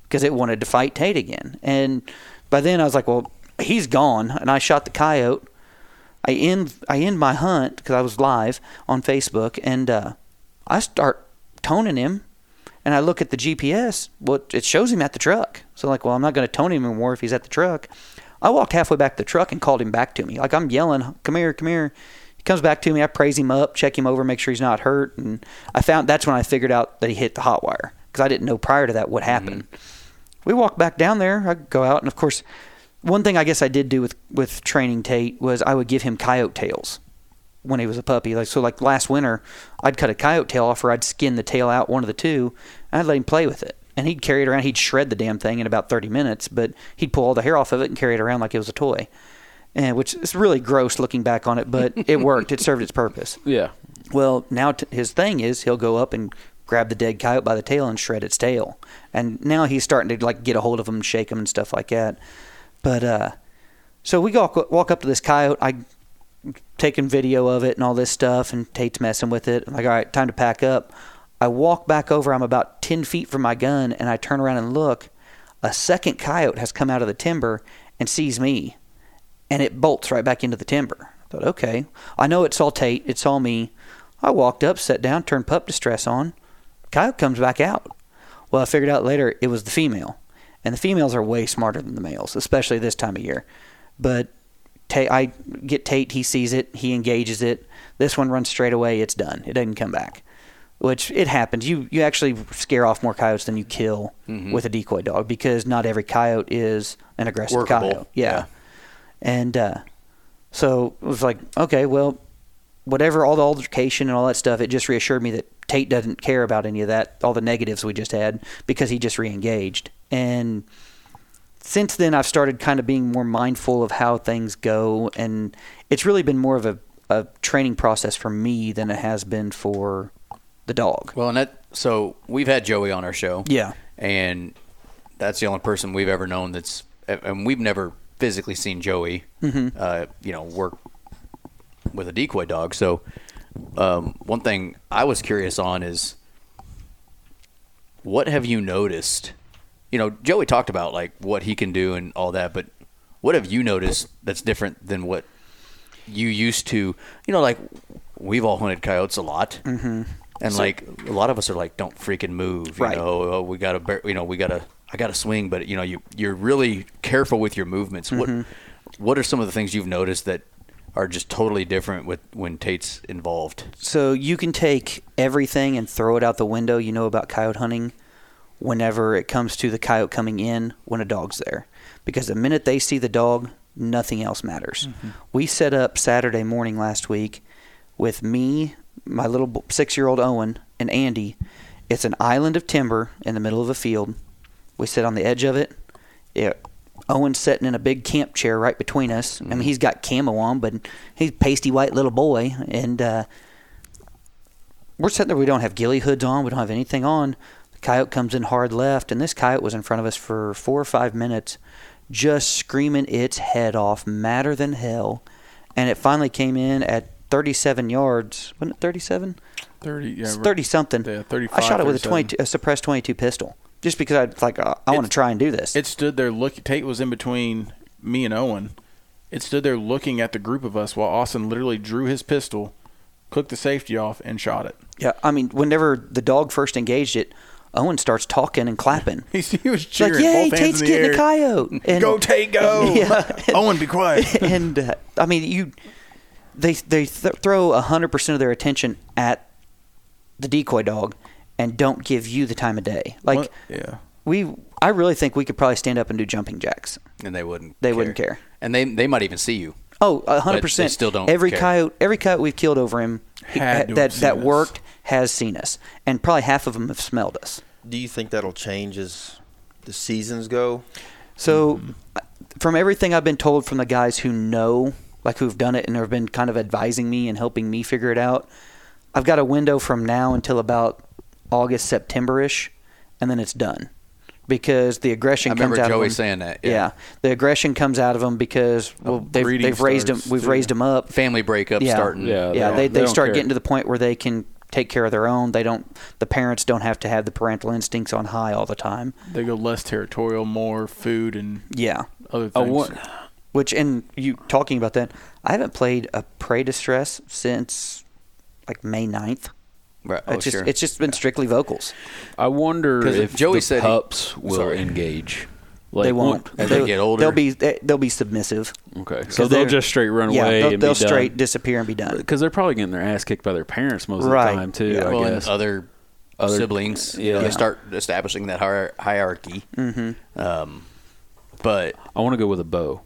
because it wanted to fight Tate again. And by then I was like, well, he's gone, and I shot the coyote. I end I end my hunt because I was live on Facebook, and uh, I start toning him, and I look at the GPS. Well, it shows him at the truck. So like, well, I'm not going to tone him anymore if he's at the truck. I walked halfway back to the truck and called him back to me. Like I'm yelling, "Come here, come here!" He comes back to me. I praise him up, check him over, make sure he's not hurt, and I found that's when I figured out that he hit the hot wire because I didn't know prior to that what happened. We walk back down there. I go out, and of course, one thing I guess I did do with with training Tate was I would give him coyote tails when he was a puppy. Like so, like last winter, I'd cut a coyote tail off, or I'd skin the tail out, one of the two, and I'd let him play with it. And he'd carry it around. He'd shred the damn thing in about 30 minutes, but he'd pull all the hair off of it and carry it around like it was a toy. And which is really gross looking back on it, but it worked. It served its purpose. Yeah. Well, now t- his thing is he'll go up and grab the dead coyote by the tail and shred its tail. And now he's starting to like get a hold of him shake him and stuff like that. But uh, so we go walk up to this coyote. I taking video of it and all this stuff, and Tate's messing with it. I'm like, all right, time to pack up. I walk back over. I'm about ten feet from my gun, and I turn around and look. A second coyote has come out of the timber and sees me, and it bolts right back into the timber. I thought, okay, I know it saw Tate. It saw me. I walked up, sat down, turned pup distress on. Coyote comes back out. Well, I figured out later it was the female, and the females are way smarter than the males, especially this time of year. But Tate, I get Tate, he sees it, he engages it. This one runs straight away. It's done. It doesn't come back. Which it happens. You you actually scare off more coyotes than you kill with a decoy dog because not every coyote is an aggressive Workable. coyote. Yeah. Yeah. And uh, so it was like, okay, well, whatever, all the altercation and all that stuff, it just reassured me that Tate doesn't care about any of that, all the negatives we just had, because he just re-engaged. And since then, I've started kind of being more mindful of how things go, and it's really been more of a, a training process for me than it has been for the dog. Well, and that so we've had Joey on our show. Yeah. and that's the only person we've ever known that's, and we've never physically seen Joey, Mm-hmm. uh, you know, work with a decoy dog. So, um, one thing I was curious on is, what have you noticed? You know, Joey talked about like what he can do and all that, but what have you noticed that's different than what you used to? You know, like we've all hunted coyotes a lot, mm-hmm. and like a lot of us are like, don't freaking move. You Right. know, oh, we gotta, bear- you know, we gotta. I gotta swing, but you know, you you're really careful with your movements. What what are some of the things you've noticed that are just totally different with when Tate's involved? So you can take everything and throw it out the window you know about coyote hunting whenever it comes to the coyote coming in when a dog's there. Because the minute they see the dog, nothing else matters. We set up Saturday morning last week with me, my little six year old Owen, and Andy. It's an island of timber in the middle of a field. We sit on the edge of it. It, Owen's sitting in a big camp chair right between us. I mean, he's got camo on, but he's a pasty white little boy, and uh, we're sitting there. We don't have ghillie hoods on. We don't have anything on. Coyote comes in hard left, and this coyote was in front of us for four or five minutes, just screaming its head off, madder than hell. And it finally came in at 37 yards. Wasn't it 37? Thirty. Yeah. It's 30 something. Yeah, 35, I shot it with a 37. 22, a suppressed 22 pistol, just because I'd like uh, I want to try and do this. It stood there looking. Tate was in between me and Owen. It stood there looking at the group of us while Austin literally drew his pistol, clicked the safety off, and shot it. yeah, I mean, whenever the dog first engaged it, Owen starts talking and clapping. He, he was It's like, cheering. yay, both hands Tate's in the getting air. a coyote. And, Go Tate, go! Yeah. Owen, be quiet. and uh, I mean, you they they th- throw hundred percent of their attention at the decoy dog and don't give you the time of day. Like What- yeah. we, I really think we could probably stand up and do jumping jacks. And they wouldn't. They wouldn't care. And they they might even see you. Oh, a But hundred they percent. still don't Every care. coyote, every coyote we've killed over him Had to that have seen that us. worked has seen us, and probably half of them have smelled us. Do you think that'll change as the seasons go? So, from everything I've been told from the guys who know, like who've done it and have been kind of advising me and helping me figure it out, I've got a window from now until about August, September ish, and then it's done. Because the aggression I remember comes out Joey of them. saying that, Yeah. yeah. the aggression comes out of them because well, they've, they've raised them. We've too. raised them up. Family breakup Yeah. starting. Yeah. yeah, they they, they, they start care. getting to the point where they can take care of their own. They don't. The parents don't have to have the parental instincts on high all the time. They go less territorial, more food and Yeah. other I things. want, Which and you talking about that, I haven't played a prey distress since like May 9th. Right. Oh, it's just sure. it's just been strictly vocals. I wonder if Joey the said he- pups will Sorry. engage. Like, they won't. as they get older? they'll be they, they'll be submissive. Okay, so they'll just straight run yeah, away they'll, and they'll be done. straight disappear and be done. because they're probably getting their ass kicked by their parents most Right. of the time too. Yeah. I well, and guess. other, Other- siblings. yeah. You start establishing that hier- hierarchy. Mm-hmm. Um, but I want to go with a bow.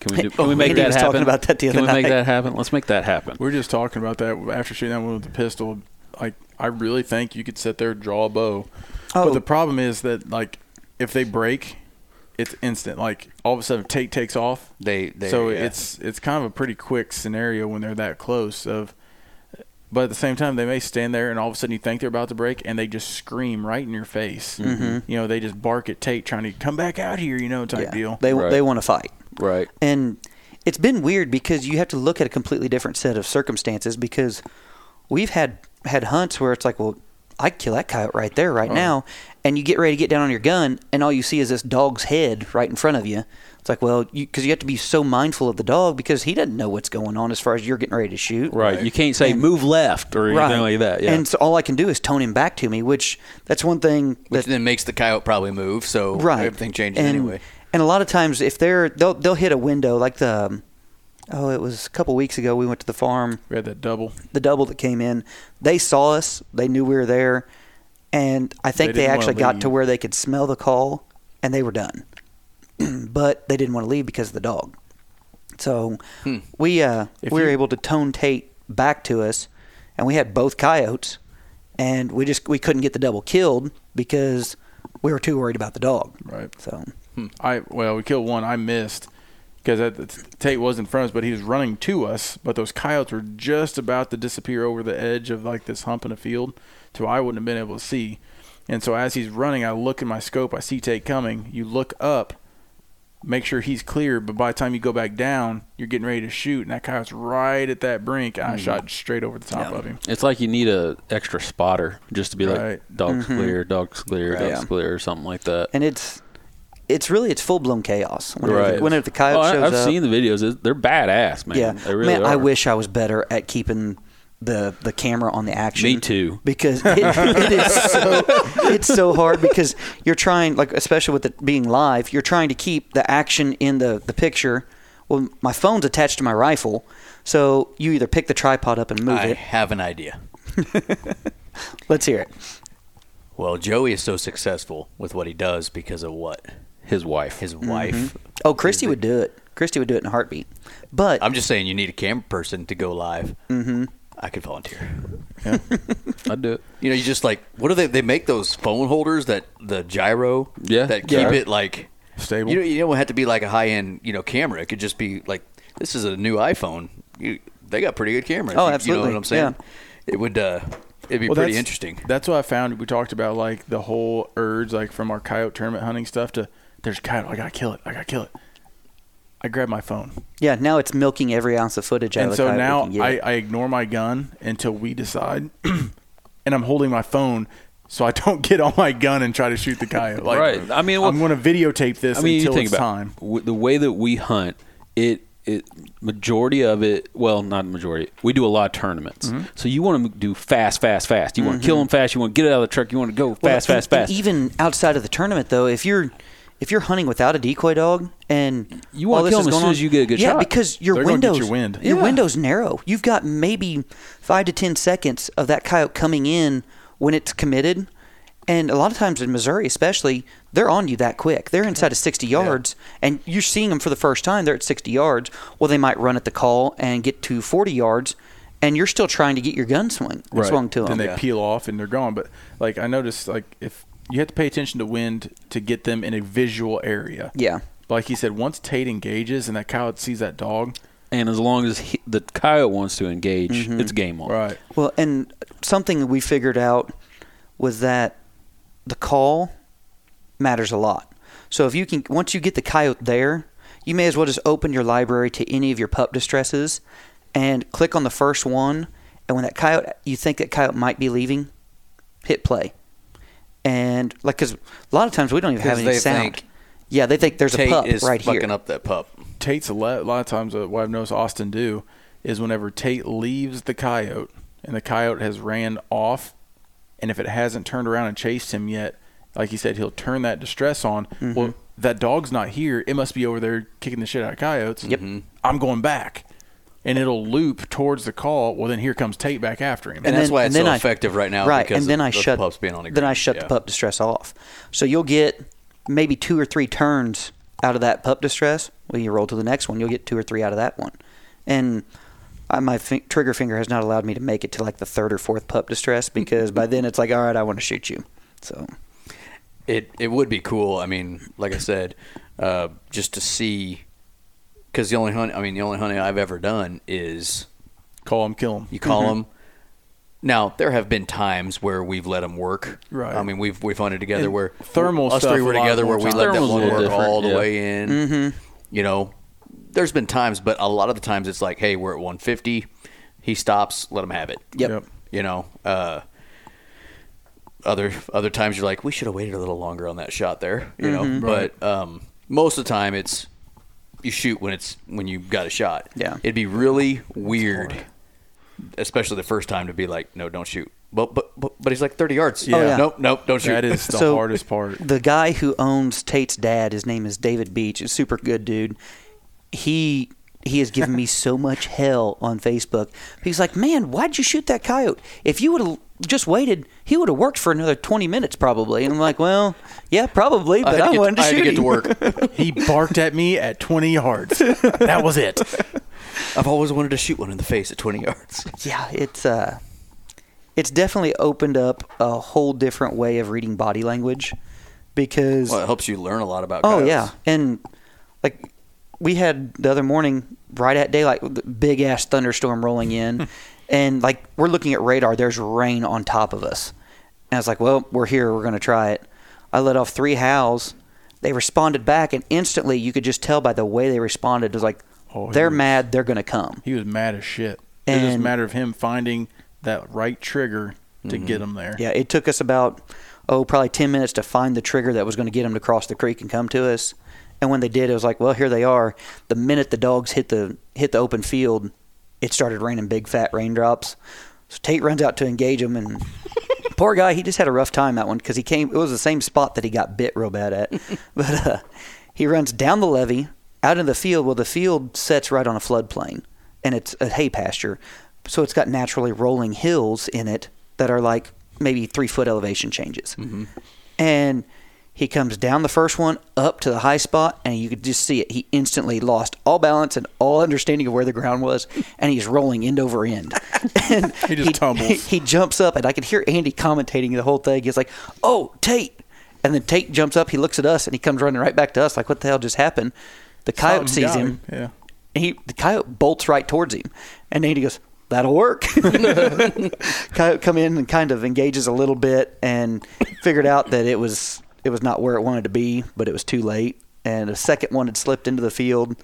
Can we do, Oh, can we make Andy that was happen? talking about that the Can other we make night. that happen? Let's make that happen. We are just talking about that after shooting that one with the pistol. Like, I really think you could sit there, draw a bow. Oh. But the problem is that, like, if they break, it's instant. Like, all of a sudden, take takes off. they, they so yeah. it's it's kind of a pretty quick scenario when they're that close. Of, but at the same time, they may stand there and all of a sudden you think they're about to break, and they just scream right in your face. Mm-hmm. You know, they just bark at Tate, trying to come back out here. You know, type Yeah. deal. They Right. they want to fight. Right. And it's been weird because you have to look at a completely different set of circumstances because we've had had hunts where it's like, well, I'd kill that coyote right there, right now, and you get ready to get down on your gun, and all you see is this dog's head right in front of you. It's like, well, because you, 'cause you have to be so mindful of the dog because he doesn't know what's going on as far as you're getting ready to shoot. Right. You can't say And- move left or anything like that. Yeah. And so all I can do is tone him back to me, which that's one thing which that then makes the coyote probably move. So right everything changes and, anyway. And a lot of times, if they're they'll they'll hit a window like the um, oh, it was a couple weeks ago. We went to the farm. We had that double. The double that came in, they saw us. They knew we were there, and I think They they, actually got to where they could smell the call, and they were done. but they didn't want to leave because of the dog. So we uh, If we were you- able to tone Tate back to us, and we had both coyotes, and we just we couldn't get the double killed because we were too worried about the dog. Right. So I well, we killed one. I missed because Tate was in front of us, but he was running to us. But those coyotes were just about to disappear over the edge of like this hump in a field, so I wouldn't have been able to see. And so as he's running, I look in my scope. I see Tate coming. You look up, make sure he's clear. But by the time you go back down, you're getting ready to shoot, and that coyote's right at that brink. And I shot straight over the top of him. It's like you need a extra spotter just to be like Right. dogs clear, dogs clear, Right. dogs Mm-hmm. Yeah. clear, or something like that. and it's it's really it's full blown chaos. Whenever, Right. whenever the coyote Oh, I- shows I've up, seen the videos. They're badass, man. yeah, They really man, are. I wish I was better at keeping the the camera on the action. Me too. Because it, it is so it's so hard because you're trying like especially with it being live, you're trying to keep the action in the the picture. Well, my phone's attached to my rifle, so you either pick the tripod up and move I it. I have an idea. Let's hear it. Well, Joey is so successful with what he does because of what His wife. his wife. Oh, Christy would do it. Christy would do it in a heartbeat. But I'm just saying, you need a camera person to go live. Mm-hmm. I could volunteer. I'd do it. You know, you just like what do they? They make those phone holders that the gyro. Yeah. That keep Yeah. it like Stable. You know, you don't have to be like a high end, you know, camera. It could just be like this is a new iPhone. You, they got pretty good cameras. Oh, You- You know absolutely. what I'm saying? It would. uh It'd be Well, pretty that's- interesting. That's what I found. We talked about like the whole urge, like from our coyote tournament hunting stuff to there's a coyote. I gotta kill it. I gotta kill it. I grab my phone, yeah, now it's milking every ounce of footage out and of the so now. I, I ignore my gun until we decide, and I'm holding my phone so I don't get on my gun and try to shoot the coyote. Like, Right. I mean, well- I'm going to videotape this I mean, until you think it's about time. w- the way that we hunt. It it majority of it. Well, not majority. We do a lot of tournaments, Mm-hmm. so you want to do fast, fast, fast. You want to kill them fast. You want to get it out of the truck. You want to go Well, fast, and- fast, and fast. even outside of the tournament, though, if you're if you're hunting without a decoy dog and You wanna all this kill is 'em as going soon on- as you get a good yeah, shot. because your They're windows your wind. your Yeah. window's narrow. You've got maybe five to ten seconds of that coyote coming in when it's committed. And a lot of times in Missouri, especially, they're on you that quick. They're inside of 60 yards, and you're seeing them for the first time. They're at 60 yards. Well, they might run at the call and get to 40 yards, and you're still trying to get your gun swing Right. swung to them. then they Yeah. peel off and they're gone. But like I noticed, like if you have to pay attention to wind to get them in a visual area. Yeah. But like he said, once Tate engages and that coyote sees that dog, And as long as he, the coyote wants to engage, mm-hmm. it's game on. right? Well, and something that we figured out was that the call matters a lot. So if you can, once you get the coyote there, you may as well just open your library to any of your pup distresses and click on the first one. And when that coyote, you think that coyote might be leaving, hit play. And like, because a lot of times we don't even have any they sound. think yeah, they think there's Tate a pup is right fucking here. up that pup. Tate's a lot, a lot of times uh, what I've noticed Austin do is whenever Tate leaves the coyote and the coyote has ran off, and if it hasn't turned around and chased him yet, like he said, he'll turn that distress on. Mm-hmm. Well, that dog's not here. It must be over there kicking the shit out of coyotes. Yep. I'm going back. And it'll loop towards the call. Well, then here comes Tate back after him. And, that's then- why it's then so I- effective right now. Right, because and then of I the shut pups being on the then I shut Yeah. the pup distress off. So you'll get maybe two or three turns out of that pup distress. Well, you roll to the next one, you'll get two or three out of that one, and I, my fi- trigger finger has not allowed me to make it to like the third or fourth pup distress because by then it's like, all right, I want to shoot you. So It it would be cool. I mean, like I said, uh, just to see, because the only hunt, I mean, the only hunting I've ever done is call them, kill them. you call Mm-hmm. them. Now there have been times where we've let them work. Right. I mean, we've we've hunted together And where thermal us stuff three were a lot together more where we times. let that Thermal's a one little work different, all the yeah. way in. Mm-hmm. You know, there's been times, but a lot of the times it's like, hey, we're at 150. He stops. Let him have it. Yep. Yep. You know. Uh, other other times you're like, we should have waited a little longer on that shot there. You know, Mm-hmm. but um, most of the time it's you shoot when it's when you got a shot. Yeah. It'd be really weird, especially the first time, to be like, no, don't shoot. But but but, but he's like 30 yards. Yeah. Oh, yeah. Nope, nope, don't shoot. That is the So- hardest part. the guy who owns Tate's dad, his name is David Beach. He's a super good dude. He he has given me so much hell on Facebook. He's like, man, why'd you shoot that coyote? If you would have just waited, he would have worked for another twenty minutes probably. And I'm like, well, yeah, probably, but had I, to get, wanted to I had shoot to get to work. He barked at me at 20 yards. That was it. I've always wanted to shoot one in the face at 20 yards. yeah, it's uh, it's definitely opened up a whole different way of reading body language because Well, it helps you learn a lot about. Oh yeah, and like we had the other morning, right at daylight, big ass thunderstorm rolling in, and like we're looking at radar. There's rain on top of us, and I was like, "Well, we're here. We're gonna try it." I let off three howls. They responded back, and instantly you could just tell by the way they responded. It was like Oh, they're was- mad. They're gonna come. He was mad as shit. And, it was a matter of him finding that right trigger to get mm-hmm. him there. Yeah, it took us about oh probably ten minutes to find the trigger that was going to get them to cross the creek and come to us. And when they did, it was like, well, here they are. The minute the dogs hit the hit the open field, it started raining big fat raindrops. So Tate runs out to engage him, and poor guy, he just had a rough time that one because he came. It was the same spot that he got bit real bad at, but uh, he runs down the levee out in the field. Well, the field sets right on a floodplain, and it's a hay pasture, so it's got naturally rolling hills in it that are like maybe three foot elevation changes, and he comes down the first one up to the high spot, and you could just see it. He instantly lost all balance and all understanding of where the ground was, and he's rolling end over end. and He just tumbles. He, he jumps up, and I could hear Andy commentating the whole thing. He's like, "Oh, Tate!" And then Tate jumps up. He looks at us, and he comes running right back to us, like, "What the hell just happened?" The coyote Something sees got him. Yeah. And he the coyote bolts right towards him, and Andy goes, "That'll work." coyote come in and kind of engages a little bit, and figured out that it was it was not where it wanted to be, but it was too late. And a second one had slipped into the field,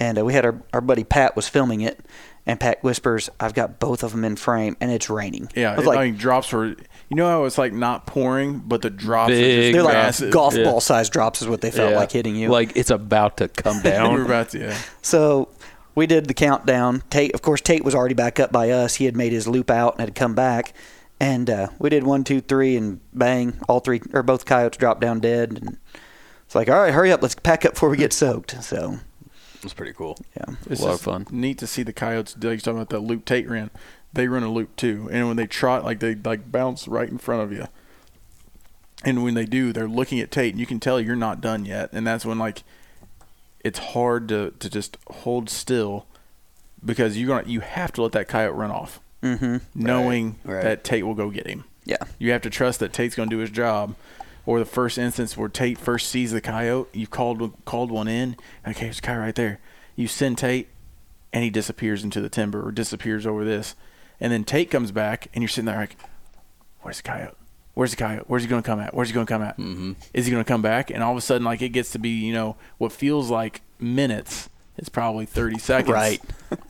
and uh, we had our our buddy Pat was filming it, and Pat whispers, "I've got both of them in frame, and it's raining." Yeah. I was it- like, I mean, drops were, you know how it's like not pouring, but the drops are Big just they're like massive. golf Yeah. ball size drops is what they felt Yeah. like hitting you. Like it's about to come down. we were down. about to, yeah. So we did the countdown. Tate, of course, Tate was already back up by us. He had made his loop out and had come back, and uh, we did one, two, three, and bang! All three or both coyotes dropped down dead. And it's like, all right, hurry up, let's pack up before we get soaked. So It's pretty cool. yeah, It's a lot of fun. Neat to see the coyotes. Like you're talking about that loop Tate ran. They run a loop too, and when they trot, like they like bounce right in front of you. And when they do, they're looking at Tate, and you can tell you're not done yet. And that's when like it's hard to to just hold still because you're gonna you have to let that coyote run off, mm-hmm. knowing right. that Tate will go get him. yeah, You have to trust that Tate's going to do his job. or the first instance where Tate first sees the coyote, you called called one in. Okay, there's a coyote right there. You send Tate, and he disappears into the timber or disappears over this, and then Tate comes back, and you're sitting there like, "Where's the coyote? Where's the coyote? Where's he going to come at? Where's he going to come at? Mm-hmm. Is he going to come back?" And all of a sudden, like it gets to be you know what feels like minutes. It's probably 30 seconds. Right.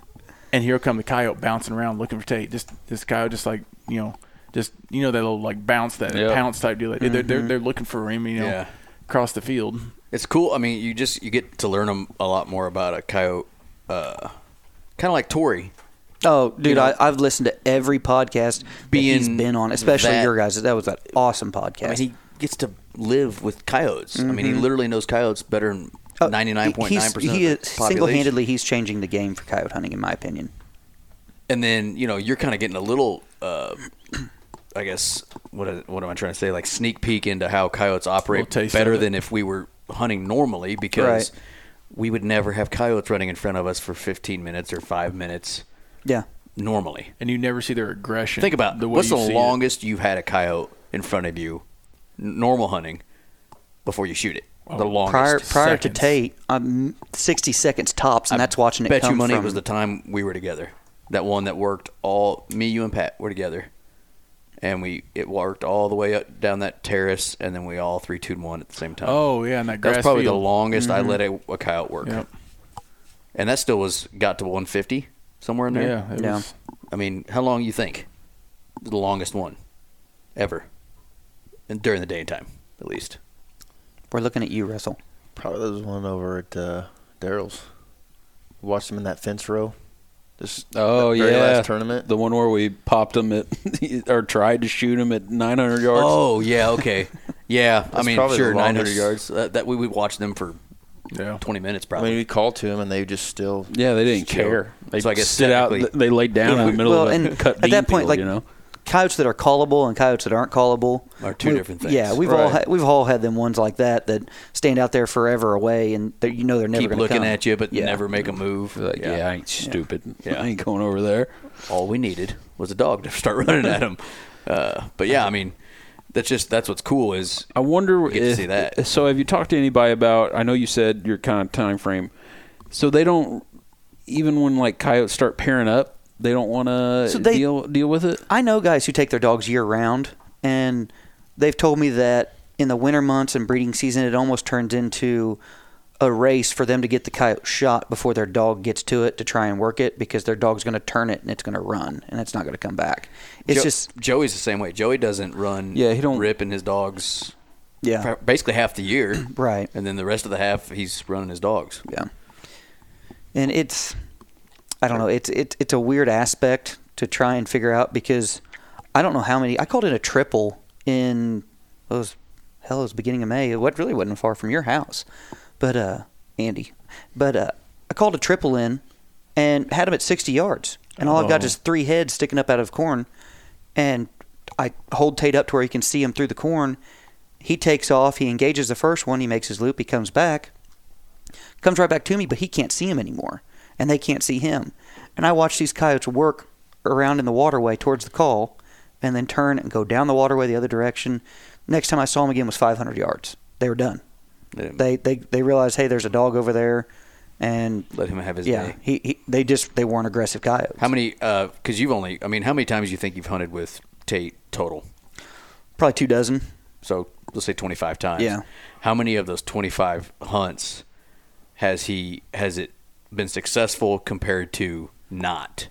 and here come the coyote bouncing around looking for Tate. Just this coyote, just like you know, just you know that little like bounce, that Yep. pounce type deal. They're, they're they're looking for him, you know, Yeah. across the field. It's cool. I mean, you just you get to learn 'em a lot more about a coyote, uh, kind of like Tori. Oh, dude, know, I, I've listened to every podcast that he's being been on, especially that- your guys. That was an awesome podcast. I mean, he gets to live with coyotes. I mean, he literally knows coyotes better than Oh, ninety nine point nine he's- percent He of is the population. single-handedly, he's changing the game for coyote hunting, in my opinion. and then you know you're kind of getting a little uh, i guess what what am i trying to say like sneak peek into how coyotes operate Little taste better than if we were hunting normally because Right. we would never have coyotes running in front of us for 15 minutes or 5 minutes Yeah. normally And you never see their aggression. think about the way what's you the see it. longest you've had a coyote in front of you normal hunting before you shoot it the longest Prior prior to seconds. Tate, um, 60 seconds tops, and I that's watching it bet come you money from. it was the time we were together. That one that worked all me, you, and Pat were together, and we it worked all the way up down that terrace, and then we all three, two, and one at the same time. Oh yeah, and that grass that's probably field. the longest I let a, a coyote work, Yep. and that still was got to 150 somewhere in there. Yeah, it Yeah. was. I mean, how long you think? The longest one ever, and during the daytime, at least. We're looking at you, Russell. Probably there was one over at uh, Daryl's. Watched him in that fence row. This Oh that very yeah, last tournament. the one where we popped him at or tried to shoot him at 900 yards. Oh yeah, okay, yeah. I mean, sure, 900 yards. Uh, that we would watch them for Yeah. 20 minutes probably. I probably. mean, we called to him and they just still. yeah, they didn't Still. care. They So I guess sit out. They laid down in the middle well, of it and and cut at that point, field, like you know. Coyotes that are callable and coyotes that aren't callable Are two we- different things. Yeah, we've all Right. had, we've all had them ones like that that stand out there forever away, and you know they're never keep looking come. at you, but Yeah. never make a move. Like, yeah. I ain't stupid. Yeah. I ain't going over there. All we needed was a dog to start running at them. Uh, but yeah, I mean, that's just that's what's cool is I wonder get to see that. So, have you talked to anybody about? I know you said your kind of time frame. So they don't even when like coyotes start pairing up, they don't want to So they- deal deal with it. I know guys who take their dogs year round, and they've told me that in the winter months and breeding season, it almost turns into a race for them to get the coyote shot before their dog gets to it to try and work it because their dog's going to turn it and it's going to run and it's not going to come back. It's Jo- just Joey's the same way. Joey doesn't run. Yeah, he don't- ripping his dogs. yeah, basically half the year, right. and then the rest of the half he's running his dogs. Yeah. And it's I don't know, it's it's it's a weird aspect to try and figure out because I don't know how many I called it a triple in it was hell it was beginning of May. What really wasn't far from your house. But uh Andy. But uh I called a triple in and had him at 60 yards. And all I've got Oh. is three heads sticking up out of corn and I hold Tate up to where he can see him through the corn. He takes off, he engages the first one, he makes his loop, he comes back comes right back to me, but he can't see him anymore, and they can't see him. And I watch these coyotes work around in the waterway towards the call, and then turn and go down the waterway the other direction. Next time I saw them again was 500 yards. They were done. They, They they they realized, hey, there's a dog over there, and let him have his yeah, day. he, he they just they weren't aggressive coyotes. How many? Uh, Because you've only. I mean, how many times do you think you've hunted with Tate total? Probably two dozen. So let's say 25 times. Yeah. How many of those 25 hunts has he has it been successful compared to not?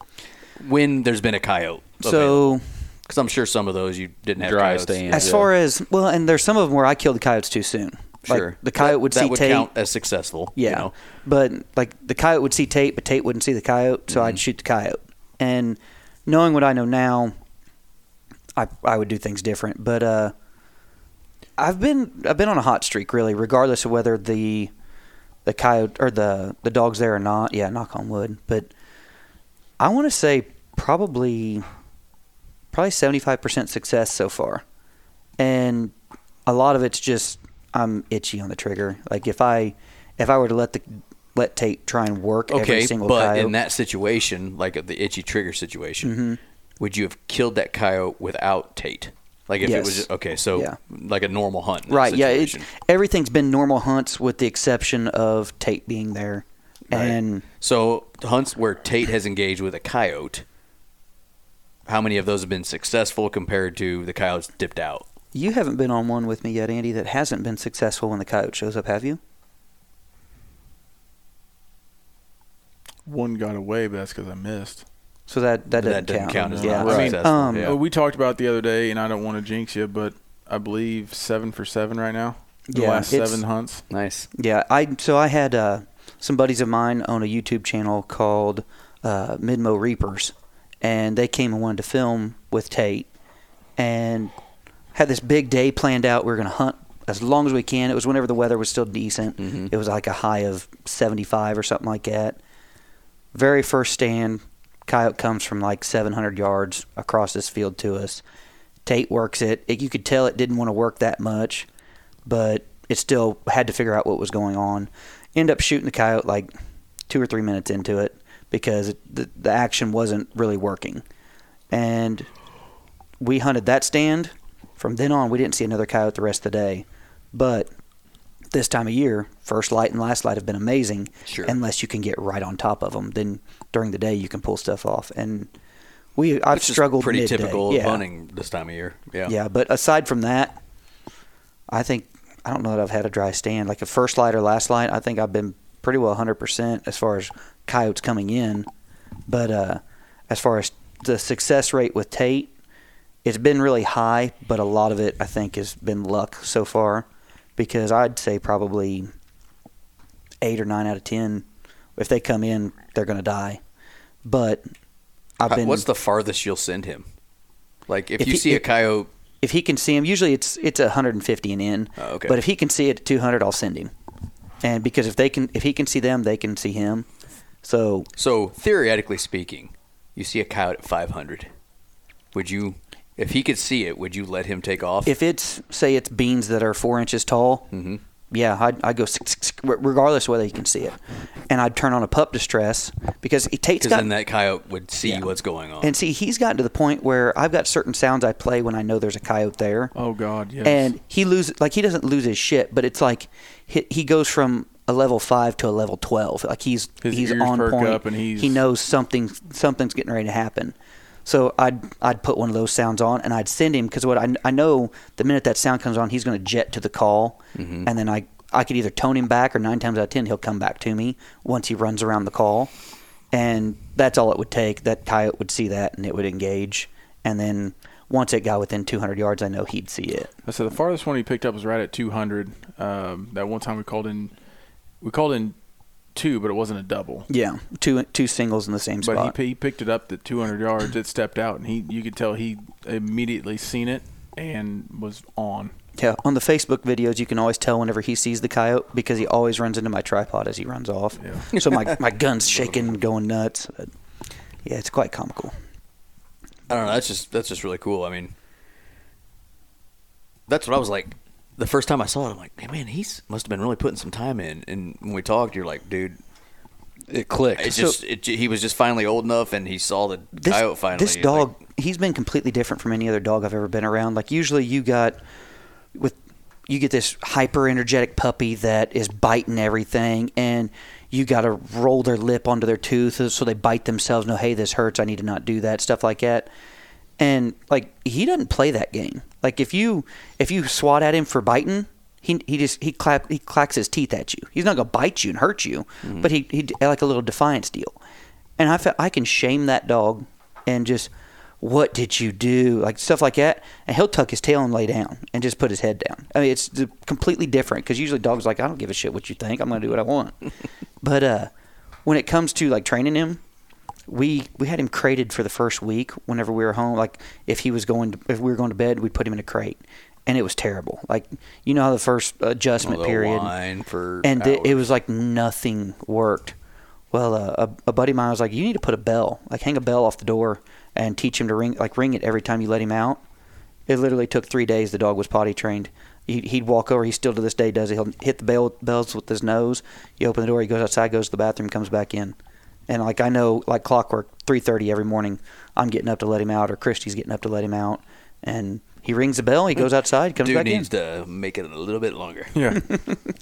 When there's been a coyote. So because I'm sure some of those you didn't have Dry coyotes. stand. as Yeah. far as well, and there's some of them where I killed the coyotes too soon. Like, Sure. the coyote That- would that see would Tate. count as successful. Yeah, You know? but like the coyote would see Tate, but Tate wouldn't see the coyote, so Mm-hmm. I'd shoot the coyote. And knowing what I know now, I I would do things different. But uh, I've been I've been on a hot streak really, regardless of whether the the coyote or the the dog's there or not. Yeah, knock on wood. But I want to say probably probably seventy five percent success so far, and a lot of it's just I'm itchy on the trigger. Like if I if I were to let the let Tate try and work every Okay, single but coyote, in that situation, like the itchy trigger situation, Mm-hmm. would you have killed that coyote without Tate? Like if it was just, okay, so Yeah. like a normal hunt. in that Right. Yeah. It's, everything's been normal hunts with the exception of Tate being there. Right. And So hunts where Tate has engaged with a coyote. How many of those have been successful compared to the coyotes dipped out? you haven't been on one with me yet, Andy, that hasn't been successful when the coyote shows up, have you? One got away, but that's because I missed. So that that That doesn't, doesn't count. count as yeah. not Right. successful. Um, yeah. We talked about it the other day, and I don't want to jinx you, but I believe seven for seven right now. The Yeah, last seven hunts. nice. Yeah, I so I had uh, some buddies of mine on a YouTube channel called uh, Midmo Reapers, and they came and wanted to film with Tate, and had this big day planned out. We were going to hunt as long as we can. It was whenever the weather was still decent. Mhm. It was like a high of 75 or something like that. Very first stand, coyote comes from like 700 yards across this field to us. Tate works it. it. You could tell it didn't want to work that much, but it still had to figure out what was going on. End up shooting the coyote like two or three minutes into it because it, the, the action wasn't really working. And we hunted that stand. From then on, we didn't see another coyote the rest of the day. But this time of year, first light and last light have been amazing. Sure. Unless you can get right on top of them, then during the day you can pull stuff off. And we, I've Which struggled pretty midday. typical yeah. of hunting this time of year. Yeah. Yeah, but aside from that, I think I don't know that I've had a dry stand. Like a first light or last light, I think I've been pretty well 100% as far as coyotes coming in. But uh, as far as the success rate with Tate, it's been really high, but a lot of it I think has been luck so far because I'd say probably 8 or 9 out of 10 if they come in, they're going to die. But I've been What's the farthest you'll send him? Like if, If you he- see a coyote, if he can see him, usually it's it's 150 and in. Oh, okay. But if he can see it at 200, I'll send him. And because if they can, if he can see them, they can see him. So so theoretically speaking, you see a coyote at 500. Would you, if he could see it, would you let him take off? if it's say it's beans that are four inches tall, Mhm. yeah, I'd, I'd go six, six, six, regardless of whether he can see it, and I'd turn on a pup distress because he- Tate's because got then that coyote would see Yeah. what's going on. and see he's gotten to the point where I've got certain sounds I play when I know there's a coyote there. Oh God, yes. and he loses like he doesn't lose his shit, but it's like he, he goes from a level five to a level twelve. Like he's His he's ears on perk point. up and he's- he knows something something's getting ready to happen. So I'd I'd put one of those sounds on and I'd send him because what I, I know the minute that sound comes on, he's going to jet to the call, Mm-hmm. and then I I could either tone him back or nine times out of ten he'll come back to me once he runs around the call, and that's all it would take. That coyote would see that and it would engage, and then once it got within 200 yards, I know he'd see it. I said the farthest one he picked up was right at 200. Um, that one time we called in, we called in two, but it wasn't a double. Yeah, two two singles in the same But he, spot. pi- he picked it up at 200 yards. It stepped out, and he you could tell he immediately seen it and was on. yeah, on the Facebook videos, you can always tell whenever he sees the coyote because he always runs into my tripod as he runs off. Yeah. So my my gun's shaking, going nuts. But yeah, it's quite comical. I don't know. That's just that's just really cool. I mean, that's what I was like. The first time I saw it, I'm like, hey, man, he's must have been really putting some time in. And when we talked, you're like, dude, It clicked. it just it, he was just finally old enough, and he saw the This, coyote finally. this dog, like, he's been completely different from any other dog I've ever been around. Like usually, you got with you get this hyper energetic puppy that is biting everything, and you got to roll their lip onto their tooth so they bite themselves. No, hey, this hurts. I need to not do that. Stuff like that. And like he doesn't play that game. Like if you if you swat at him for biting, he he just he clap he clacks his teeth at you. He's not gonna bite you and hurt you, but he he like a little defiance deal. And I felt I can shame that dog and just what did you do like stuff like that and he'll tuck his tail and lay down and just put his head down i mean it's completely different because usually dogs like i don't give a shit what you think i'm gonna do what i want but uh when it comes to like training him we we had him crated for the first week whenever we were home like if he was going to, if we were going to bed we'd put him in a crate and it was terrible like you know how the first adjustment period and th- it was like nothing worked. Well, uh, a, a buddy of mine was like, "You need to put a bell, like hang a bell off the door, and teach him to ring, like ring it every time you let him out." It literally took three days. The dog was potty trained. He'd, he'd walk over. He still to this day does it. He'll hit the bell bells with his nose. You open the door. He goes outside, goes to the bathroom, comes back in. And like I know, like clockwork, three thirty every morning, I'm getting up to let him out, or Christy's getting up to let him out, and He rings the bell. He goes outside. Comes Dude back needs in. to make it a little bit longer. Yeah.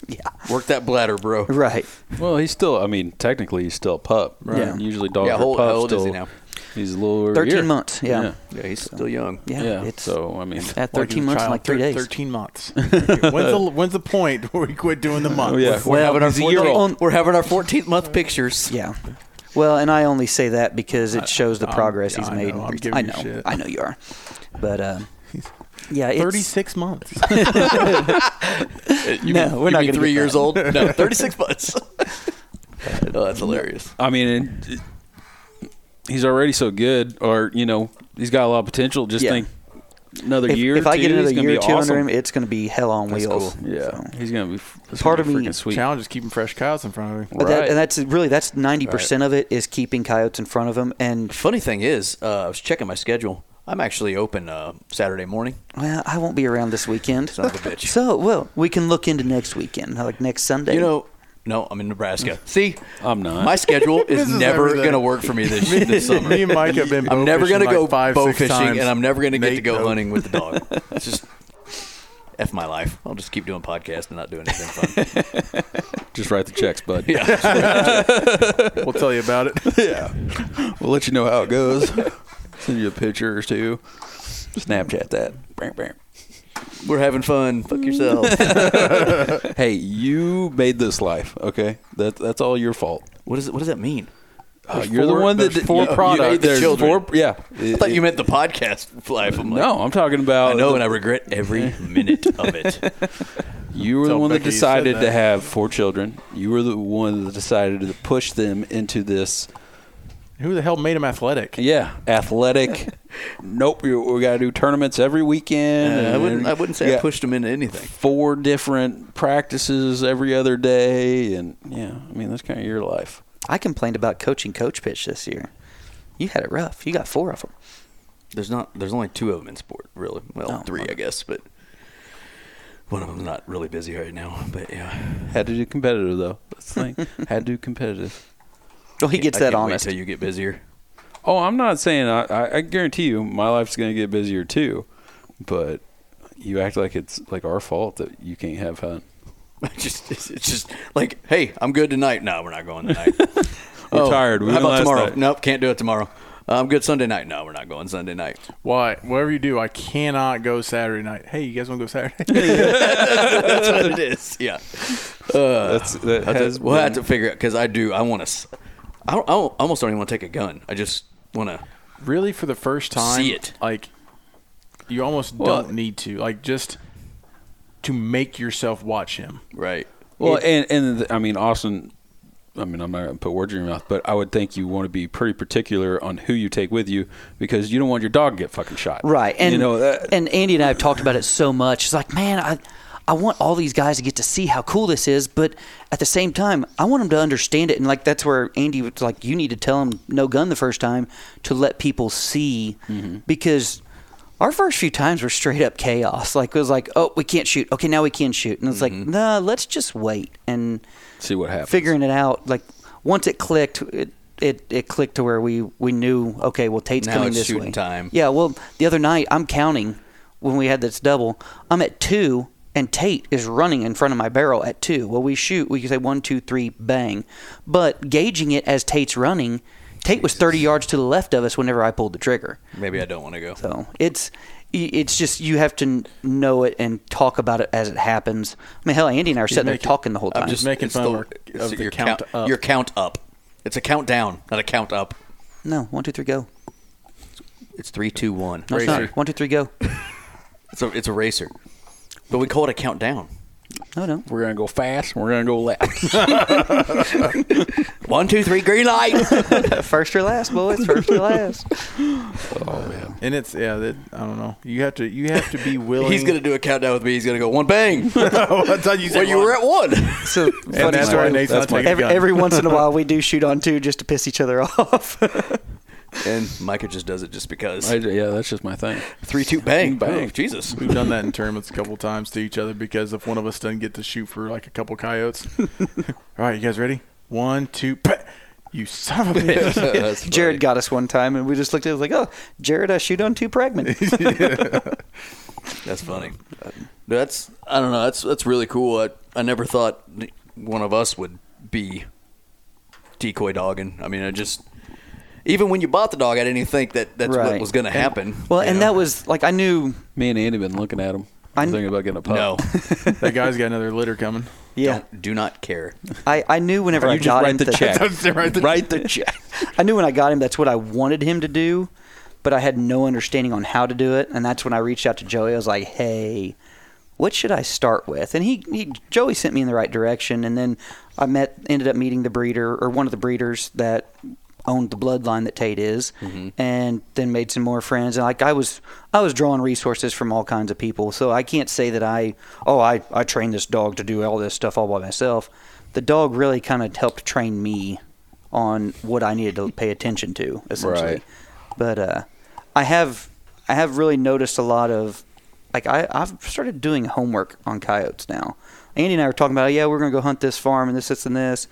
Yeah. Work that bladder, bro. Right. Well, he's still. I mean, technically, he's still a pup. Yeah. Usually, dogs Yeah, are how old- pups. how old is he now? He's a little over 13 year. months. Yeah. Yeah. Yeah, he's still young. Yeah. Yeah. It's so I mean, at 13 months and child, like three days. Thirteen months. when's the when's the point where we quit doing the month? Oh, yeah. We're having our he's a year 14 old. We're having our 14th month pictures. Yeah. Well, and I only say that because it shows the I'm- progress yeah, he's I made. know, in I'm recent- I know. shit. I know you are. But uh, yeah, Thirty six months. You No, mean, we're you not mean gonna three years that. old. No, 36 months. oh, that's hilarious. I mean, and he's already so good, or you know, he's got a lot of potential. Just Yeah. think another If, year. if or I two, get another he's year or be two awesome. under him, it's going to be hell on That's wheels. Yeah, So. he's gonna be. It's Part gonna of be me- sweet. Challenge is keeping fresh coyotes in front of me. But that, Right. and that's really that's ninety percent of it is keeping coyotes in front of him. And Funny thing is, uh, I was checking my schedule. I'm actually open uh, Saturday morning. well, I won't be around this weekend. Son of a bitch. So well, we can look into next weekend, like next Sunday. You know, no, I'm in Nebraska. See, I'm not. my schedule is is never going to work for me this, this summer. Me and Mike have been. I'm bow never going to go like five, bow six fishing, times. and I'm never going to get to go no. hunting with the dog. It's just f my life. I'll just keep doing podcasts and not doing anything fun. Just write the checks, bud. Yeah. We'll tell you about it. yeah. We'll let you know how it goes. Send you a picture or two. Snapchat that. Bam, bam. We're having fun. Fuck yourself. Hey, you made this life. Okay, that that's all your fault. what is it? What does that mean? Uh, you're the one that there's did- four you- you- products. there's Children. four. Yeah. I thought you meant the podcast life. I'm like, no, I'm talking about. I know, the- and I regret every minute of it. You were the one that Becky you said decided to have four children. You were the one that decided to push them into this. Who the hell made him athletic? Yeah, athletic. nope, you, we got to do tournaments every weekend. Uh, I wouldn't. I wouldn't say I pushed him into anything. Four different practices every other day, and yeah, I mean that's kind of your life. I complained about coaching coach pitch this year. You had it rough. You got four of them. There's not. There's only two of them in sport, really. Well, Oh, three, I guess, but one of them's not really busy right now. But yeah, Had to do competitive though. That's the thing. Had to do competitive. Well, he gets I that can't honest. Wait till you get busier. Oh, I'm not saying I, I, I guarantee you my life's going to get busier too, but you act like it's like our fault that you can't have fun. just it's, it's just like, hey, I'm good tonight. No, we're not going tonight. We're tired. We How about tomorrow? night. Nope, can't do it tomorrow. I'm good Sunday night. No, we're not going Sunday night. Why? Whatever you do, I cannot go Saturday night. Hey, you guys want to go Saturday? That's what it is. Yeah. Uh, That's that I has have we'll have to figure out because I do. I want to. I, don't, I don't- almost don't even want to take a gun. I just want to. really, for the first time, See it. Like, you almost Well- don't need to. Like, just to make yourself watch him. Right. Well, and and the, I mean Austin. I mean, I'm not going to put words in your mouth, but I would think you want to be pretty particular on who you take with you because you don't want your dog to get fucking shot. Right. And you know that, and Andy and I have talked about it so much. It's like, man, I I want all these guys to get to see how cool this is, but at the same time, I want them to understand it. And like that's where Andy was like, you need to tell them no gun the first time to let people see mm-hmm. because our first few times were straight up chaos. Like it was like, oh, we can't shoot. Okay, now we can shoot. And it's like, mm-hmm. nah, let's just wait and see what happens. figuring it out. Like once it clicked, it it, it clicked to where we we knew okay, well Tate's Now coming it's this shooting way. time. Yeah, well the other night I'm counting when we had this double. I'm at two. And Tate is running in front of my barrel at two. Well, we shoot. We can say one, two, three, bang. But gauging it as Tate's running, Tate was 30 yards to the left of us whenever I pulled the trigger. Maybe I don't want to go. So it's it's just you have to know it and talk about it as it happens. I mean, hell, Andy and I are sitting there talking the whole time. I'm just making It's fun the- of, our, of the your count, up. Your count up. It's a countdown, not a count up. no, one, two, three, go. It's three, two, one. No, it's not. One, two, three, go. It's a it's a racer, but we call it a countdown. No, no. We're gonna go fast. and We're gonna go left. One, two, three, green light. First or last, boys. First or last. oh man. and it's yeah. That, I don't know. You have to. You have to be willing. He's gonna do a countdown with me. He's gonna go one bang. I thought you said well, you were at one. So And funny story. Nate's That's my- taking Every, gun. every once in a while, we do shoot on two just to piss each other off. And Micah just does it just because. I, yeah, that's just my thing. Three, two, bang, Bang. Oh, Jesus. We've done that in tournaments a couple times to each other because if one of us doesn't get to shoot for like a couple coyotes. All right, you guys ready? One, two. pa- You son of a bitch. That's Jared funny. got us one time, and we just looked at it like, oh, Jared, I shoot on two pragman. That's funny. That's I don't know. That's that's really cool. I, I never thought one of us would be decoy dogging. I mean, I just even when you bought the dog, I didn't even think that that's what was going to happen. well, and know? that was like I knew. Me and Andy been looking at him. I I'm thinking about getting a pup. no, that guy's got another litter coming. Yeah, don't, do not care. I, I knew whenever I You just got write him the that- check. right there. Write the check. I knew when I got him that's what I wanted him to do, but I had no understanding on how to do it, and that's when I reached out to Joey. I was like, "Hey, what should I start with?" And he, he Joey sent me in the right direction, and then I met ended up meeting the breeder or one of the breeders that owned the bloodline that Tate is, and then made some more friends. And like I was I was drawing resources from all kinds of people, so I can't say that I oh I I trained this dog to do all this stuff all by myself. The dog really kind of helped train me on what I needed to pay attention to, essentially. Right. But uh, I have I have really noticed a lot of like I, I've started doing homework on coyotes now. Andy and I were talking about, yeah, we're gonna go hunt this farm and this, this, and this.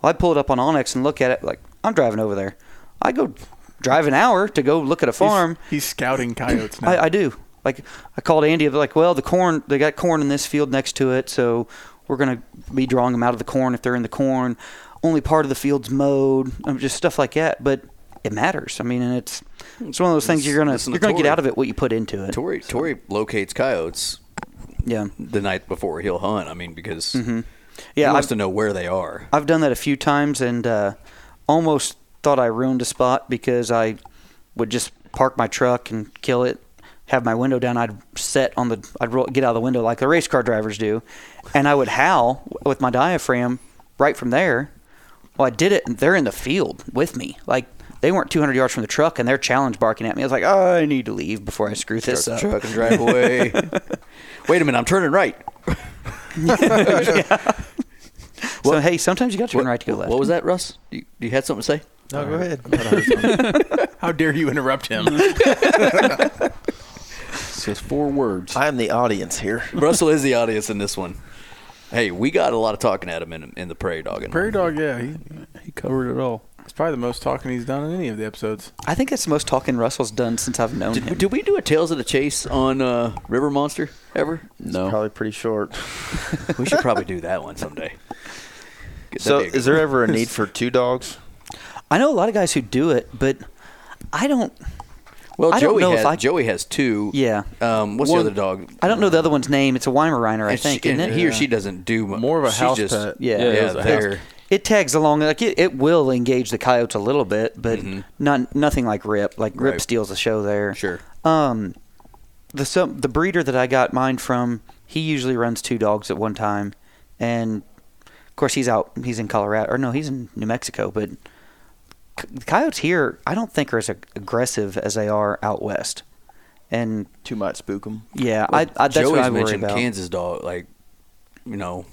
Well, I pull it up on OnX and look at it. Like I'm driving over there. I go drive an hour to go look at a farm. He's, he's scouting coyotes now. I, I do. Like I called Andy. I'm like, well, the corn. They got corn in this field next to it, so we're gonna be drawing them out of the corn if they're in the corn. Only part of the field's mowed. I mean, just stuff like that. But it matters. I mean, and it's it's one of those things you're gonna Listen you're gonna get out of it what you put into it. Tori Tori locates coyotes Yeah, the night before he'll hunt. I mean, because yeah. he wants I've, to know where they are. I've done that a few times and uh, almost thought I ruined a spot because I would just park my truck and kill it, have my window down. I'd set on the, I'd roll, get out of the window like the race car drivers do, and I would howl with my diaphragm right from there. Well, I did it, and they're in the field with me. Like they weren't 200 yards from the truck, and they're challenge barking at me. I was like, oh, I need to leave before I screw this Start up. truck and drive away. Wait a minute, I'm turning right. So hey, sometimes you got to turn right to go left. What was that, Russ? You, you had something to say? No, go ahead. How dare you interrupt him? It's just four words. I am the audience here. Russell is the audience in this one. Hey, we got a lot of talking at him in, in the prairie dog. Prairie dog, yeah. He, He covered it all. it's probably the most talking he's done in any of the episodes. I think that's the most talking Russell's done since I've known him. Did, did we do a Tales of the Chase on uh, River Monster ever? No. Probably pretty short. We should probably do that one someday. That'd So, be a good is there ever a need for two dogs? I know a lot of guys who do it, but I don't. Well, I don't Joey know if has, I- Joey has two. Yeah. Um, what's One- the other dog? I don't know the other one's name. It's a Weimaraner, I And think, she, isn't and it? he or she doesn't do mu- More of a she's house just, pet. Yeah. Yeah, Yeah, yeah it's It tags along like it, it will engage the coyotes a little bit, but Mhm. not nothing like Rip. Like Rip Right. steals the show there. sure. Um, the some the breeder that I got mine from, he usually runs two dogs at one time, and of course he's out. He's in Colorado, or no, he's in New Mexico. But the coyotes here, I don't think are as aggressive as they are out west. And Two might spook them. yeah, I, I that's Joey's what I worry mentioned about. Kansas dog, like you know,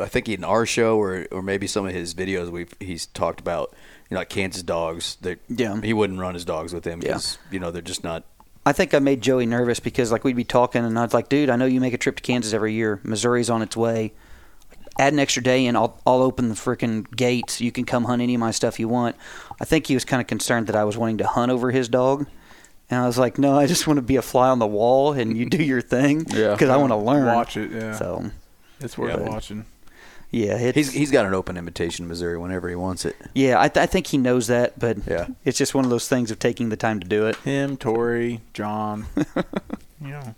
I think in our show or or maybe some of his videos we've he's talked about you know like Kansas dogs. That Yeah. he wouldn't run his dogs with him Yeah. because you know they're just not. I think I made Joey nervous because like we'd be talking and I was like, dude, I know you make a trip to Kansas every year. Missouri's on its way. Add an extra day and I'll I'll open the freaking gates. You can come hunt any of my stuff you want. I think he was kind of concerned that I was wanting to hunt over his dog. And I was like, no, I just want to be a fly on the wall and you do your thing Yeah. because I want to learn. Watch it, yeah. So, it's worth Yeah. watching. yeah, it's, He's he's got an open invitation to Missouri whenever he wants it. yeah, I, th- I think he knows that, but Yeah. it's just one of those things of taking the time to do it. Him, Tori, John. yeah,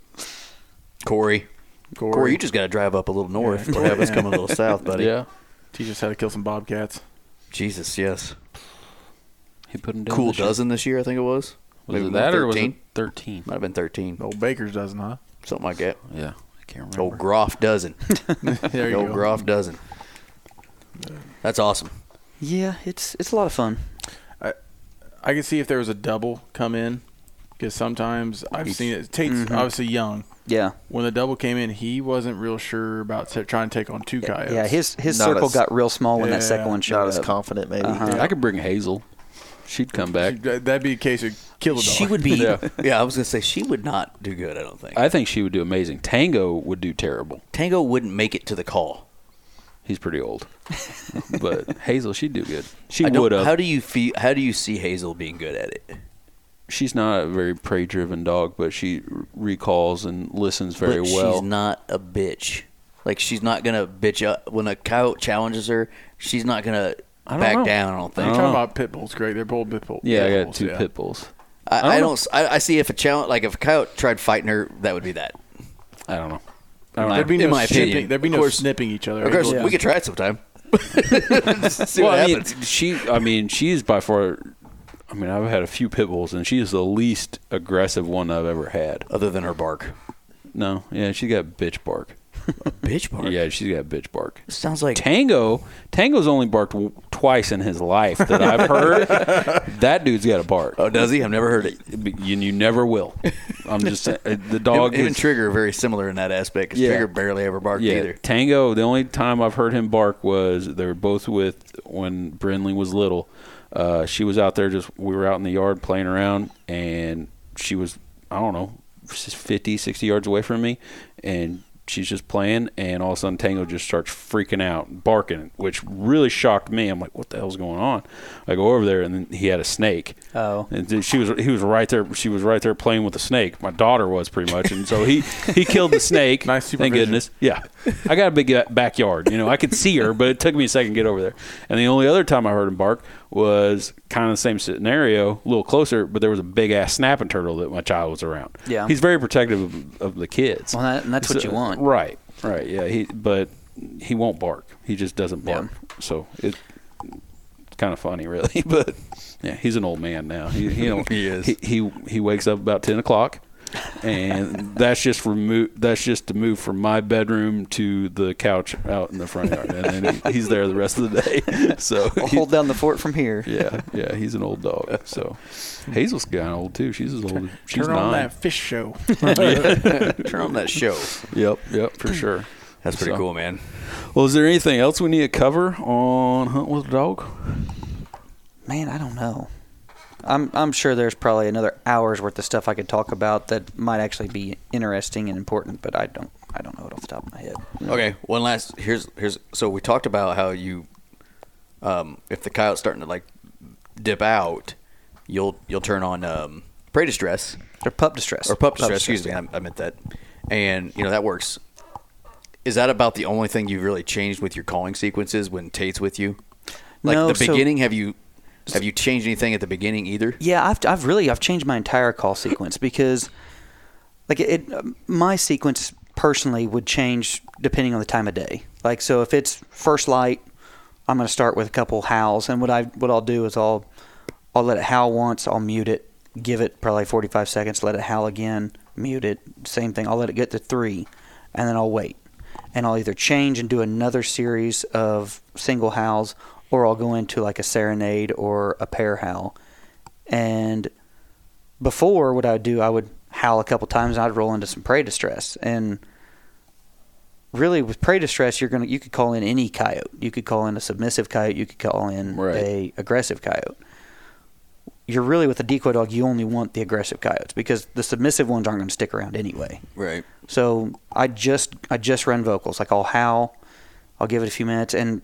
Corey, Corey. Corey, you just got to drive up a little north Yeah. or have us come a little south, buddy. Yeah. teach us how to kill some bobcats. Jesus, yes. He put him down. Cool this year. dozen this year, I think it was. Was Maybe it that or was it 13? 13? Might have been thirteen, Old Baker's dozen, huh? something like that. Yeah. I can't remember. Old Groff dozen. there The you old go. Groff dozen. That's awesome. Yeah, it's it's a lot of fun. I can see if there was a double come in, because sometimes I've Each- seen it. Tate's Mhm. obviously young. Yeah. When the double came in, he wasn't real sure about t- trying to take on two coyotes. Yeah, his his Not circle as- got real small when that Yeah, second one showed Not as up. confident, maybe. Uh-huh. I could bring Hazel. She'd come back. That- That'd be a case of kill the dog. She would be. Yeah. Yeah, I was gonna say she would not do good. I don't think. I think she would do amazing. Tango would do terrible. Tango wouldn't make it to the call. He's pretty old. but Hazel, she'd do good. She I don't- would have. How do you feel? How do you see Hazel being good at it? She's not a very prey driven dog, but she recalls and listens very but well. she's not a bitch. Like she's not gonna bitch up when a coyote challenges her. She's not gonna back know. down. I don't You're talking about pit bulls, Greg. They're both pit bulls. yeah, I got bulls, two yeah. pit bulls. I, I I don't don't. s- I, I see if a challenge, like if a coyote tried fighting her, that would be that. I don't know. I don't There'd be In no my snipping. opinion. There'd be no course- snipping each other. Of course, Yeah. we could try it sometime. See well, what I mean, she. I mean, she's by far. I mean, I've had a few pit bulls, and she is the least aggressive one I've ever had. Other than her bark, No, yeah, she got bitch bark. bitch bark. Yeah, she's got bitch bark. sounds like Tango, Tango's only barked w- twice in his life that I've heard. that dude's got a bark. Oh, does he? I've never heard it. You, you never will. I'm just saying, uh, the dog him is and Trigger are very similar in that aspect. 'cause Yeah. Trigger barely ever barked yeah. either. Tango. The only time I've heard him bark was they were both with when Brinley was little. Uh, she was out there just we were out in the yard playing around, and she was I don't know 50, 60 yards away from me, and she's just playing, and all of a sudden Tango just starts freaking out, barking, which really shocked me. I'm like, what the hell's going on? I go over there, and then he had a snake. Oh. And she was he was right there. She was right there playing with the snake. My daughter was pretty much, and so he he killed the snake. Nice Thank goodness. Yeah, I got a big uh, backyard. You know, I could see her, but it took me a second to get over there. And the only other time I heard him bark was kind of the same scenario, a little closer, but there was a big ass snapping turtle that my child was around. Yeah. he's very protective of, of the kids. Well, that- and that's what you want. Right, right. Yeah, he but he won't bark. He just doesn't Yeah. bark. So it, it's kind of funny, really. But yeah, he's an old man now. He he, He is. He, he he wakes up about ten o'clock, and that's just for mo- That's just to move from my bedroom to the couch out in the front yard, and then he, he's there the rest of the day. So I'll he- hold down the fort from here. yeah, yeah, he's an old dog. So Hazel's kind of old too. She's as old. as She's Turn on nine. that fish show. Turn on that show. Yep, yep, for sure. That's pretty So- cool, man. Well, is there anything else we need to cover on Hunt with a Dog? Man, I don't know. I'm I'm sure there's probably another hour's worth of stuff I could talk about that might actually be interesting and important, but I don't I don't know it off the top of my head. Okay, one last. Here's here's. So we talked about how you, um, if the coyote's starting to like dip out, you'll you'll turn on um, prey distress Or pup distress. or pup distress. excuse me, I, I meant that. And you know that works. Is that about the only thing you've really changed with your calling sequences when Tate's with you? Like No, the so- beginning, have you have you changed anything at the beginning either? Yeah, I've, I've really I've changed my entire call sequence because, like it, my sequence personally would change depending on the time of day. Like so, if it's first light, I'm going to start with a couple howls, and what I what I'll do is I'll I'll let it howl once, I'll mute it, give it probably 45 seconds, let it howl again, mute it, same thing. I'll let it get to three, and then I'll wait, and I'll either change and do another series of single howls, or I'll go into like a serenade or a pair howl. And before, what I would do, I would howl a couple times, and I'd roll into some prey distress. And really, with prey distress, you're gonna you could call in any coyote. You could call in a submissive coyote. You could call in Right. a aggressive coyote. You're really with a decoy dog. You only want the aggressive coyotes because the submissive ones aren't going to stick around anyway. Right. So I just I just run vocals. Like I'll howl, I'll give it a few minutes, and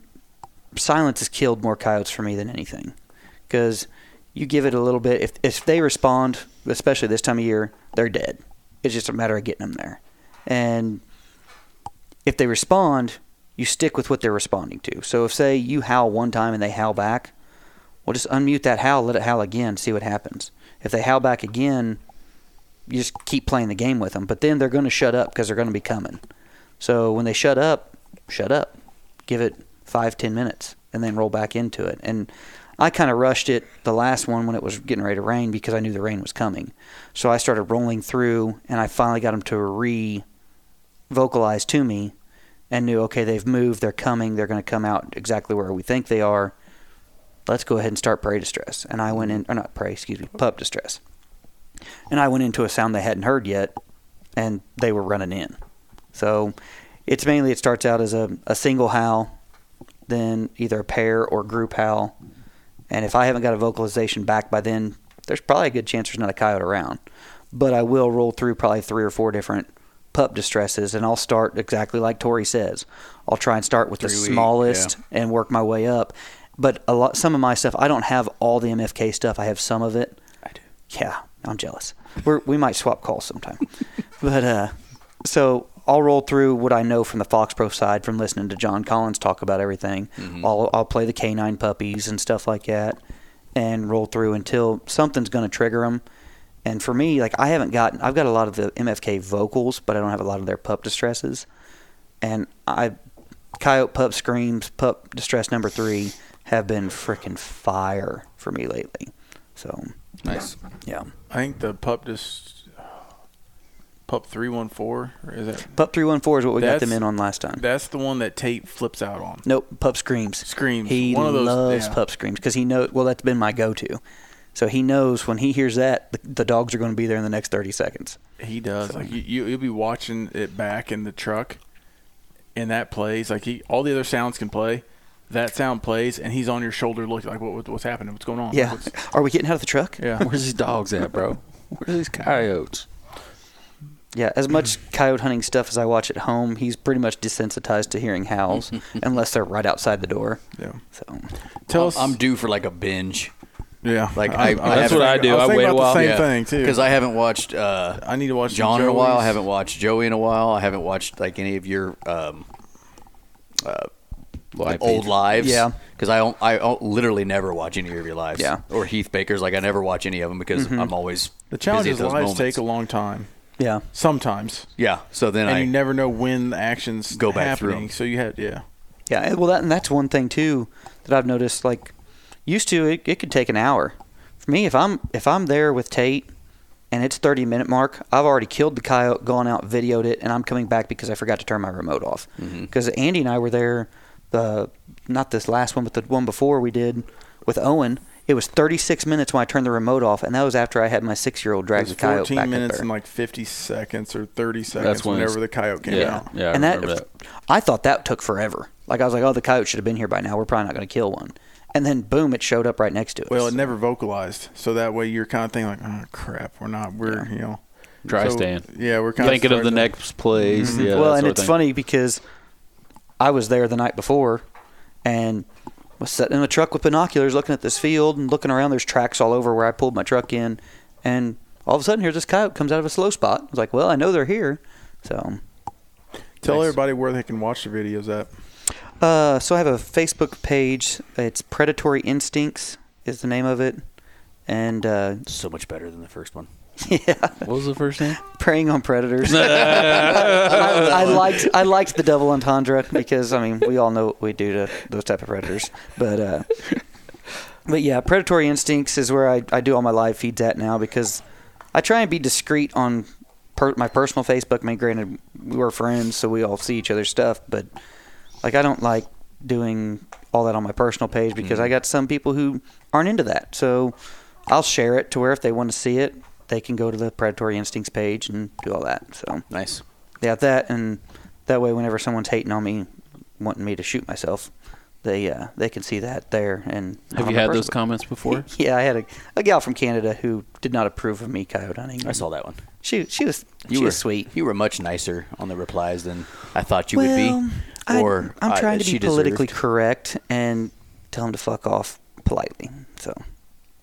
silence has killed more coyotes for me than anything. Because you give it a little bit, if if they respond, especially this time of year, they're dead. It's just a matter of getting them there, and if they respond, you stick with what they're responding to. So if say you howl one time and they howl back, well just unmute that howl, let it howl again, see what happens. If they howl back again, you just keep playing the game with them. But then they're going to shut up because they're going to be coming. So when they shut up, shut up. Give it five, ten minutes, and then roll back into it. And I kind of rushed it the last one when it was getting ready to rain because I knew the rain was coming. So I started rolling through, and I finally got them to re vocalize to me and knew, okay, they've moved, they're coming, they're going to come out exactly where we think they are. Let's go ahead and start prey distress. And I went in, or not prey, excuse me, pup distress. And I went into a sound they hadn't heard yet, and they were running in. So it's mainly, it starts out as a, a single howl, then either a pair or group howl. And if I haven't got a vocalization back by then, there's probably a good chance there's not a coyote around. But I will roll through probably three or four different pup distresses, and I'll start exactly like Tori says. I'll try and start with the week, smallest and work my way up. But a lot, some of my stuff, I don't have all the MFK stuff. I have some of it. I do. Yeah, I'm jealous. We're, we might swap calls sometime. but uh, so I'll roll through what I know from the FoxPro side from listening to John Collins talk about everything. Mm-hmm. I'll, I'll play the canine puppies and stuff like that and roll through until something's going to trigger them. And for me, like I haven't gotten, I've got a lot of the MFK vocals, but I don't have a lot of their pup distresses. And I, Coyote Pup Screams, Pup Distress number three have been freaking fire for me lately. So, Nice. yeah. I think the pup just pup three one four is that Pup 314 is what we got them in on last time. that's the one that Tate flips out on. Nope, Pup Screams. Screams. He One of those- loves yeah. Pup Screams because he knows, well, that's been my go to. So he knows when he hears that, the, the dogs are going to be there in the next 30 seconds. He does. Like you, you, you'll be watching it back in the truck, and that plays. Like he, all the other sounds can play. That sound plays, and he's on your shoulder, looking like, what, what, what's happening? What's going on? Yeah. What's- Are we getting out of the truck? yeah. Where's these dogs at, bro? Where's these coyotes? Yeah, as much coyote hunting stuff as I watch at home, he's pretty much desensitized to hearing howls unless they're right outside the door. Yeah. So, Tell I'm, us. I'm due for like a binge yeah. like, I- I That's what I do. was I wait a about while. The same thing too. because I haven't watched uh, I need to watch John in a while. I haven't watched Joey in a while. I haven't watched like any of your um, Live old feed. lives. Yeah. Because I don't, I don't literally never watch any of your lives. Yeah. Or Heath Baker's. Like I never watch any of them because I'm always The challenge busy is at lives moments. take a long time. Yeah. Sometimes, Yeah. So then and I you never know when the actions Go back through So you had yeah. Yeah, well, that, and that's one thing too that I've noticed. Like, used to it, it could take an hour. For me, if I'm if I'm there with Tate and it's 30 minute mark, I've already killed the coyote, gone out, videoed it, and I'm coming back because I forgot to turn my remote off. Mm-hmm. Because Andy and I were there, the not this last one, but the one before we did with Owen. It was 36 minutes when I turned the remote off, and that was after I had my six year old drag the coyote 14 back minutes up there. and like 50 seconds or 30 seconds when whenever the coyote came Yeah, out. yeah, I and that, that. I thought that took forever. Like I was like, oh, the coyote should have been here by now. We're probably not going to kill one. And then boom, it showed up right next to us. Well, it never vocalized, so that way you're kind of thinking like, oh crap, we're not, we're you know, Dry so, stand. Yeah, we're kind of Thinking of the starting to- next plays. Mm-hmm. Yeah, well, and it's funny because I was there the night before and was sitting in the truck with binoculars looking at this field and looking around. There's tracks all over where I pulled my truck in. And all of a sudden, here's this coyote comes out of a slow spot. I was like, well, I know they're here. So, Tell Nice. everybody where they can watch the videos at. uh, so I have a Facebook page. It's Predatory Instincts is the name of it. And uh, so much better than the first one. yeah, What was the first name? preying on predators. I, I liked I liked the double entendre because I mean we all know what we do to those type of predators, but uh, but yeah, predatory instincts is where I, I do all my live feeds at now because I try and be discreet on per, my personal Facebook. I mean, granted we're friends, so we all see each other's stuff, but like I don't like doing all that on my personal page because I got some people who aren't into that. So I'll share it to where if they want to see it, they can go to the Predatory Instincts page and do all that. So Nice. yeah, that and that way, whenever someone's hating on me, wanting me to shoot myself, they uh, they can see that there. And Have you had those comments before? Yeah, I had a, a gal from Canada who did not approve of me coyote hunting. I saw that one. She she was You she were was sweet. You were much nicer on the replies than I thought you well, would be. I- Or I'm uh, trying to be politically deserved. correct and tell them to fuck off politely. So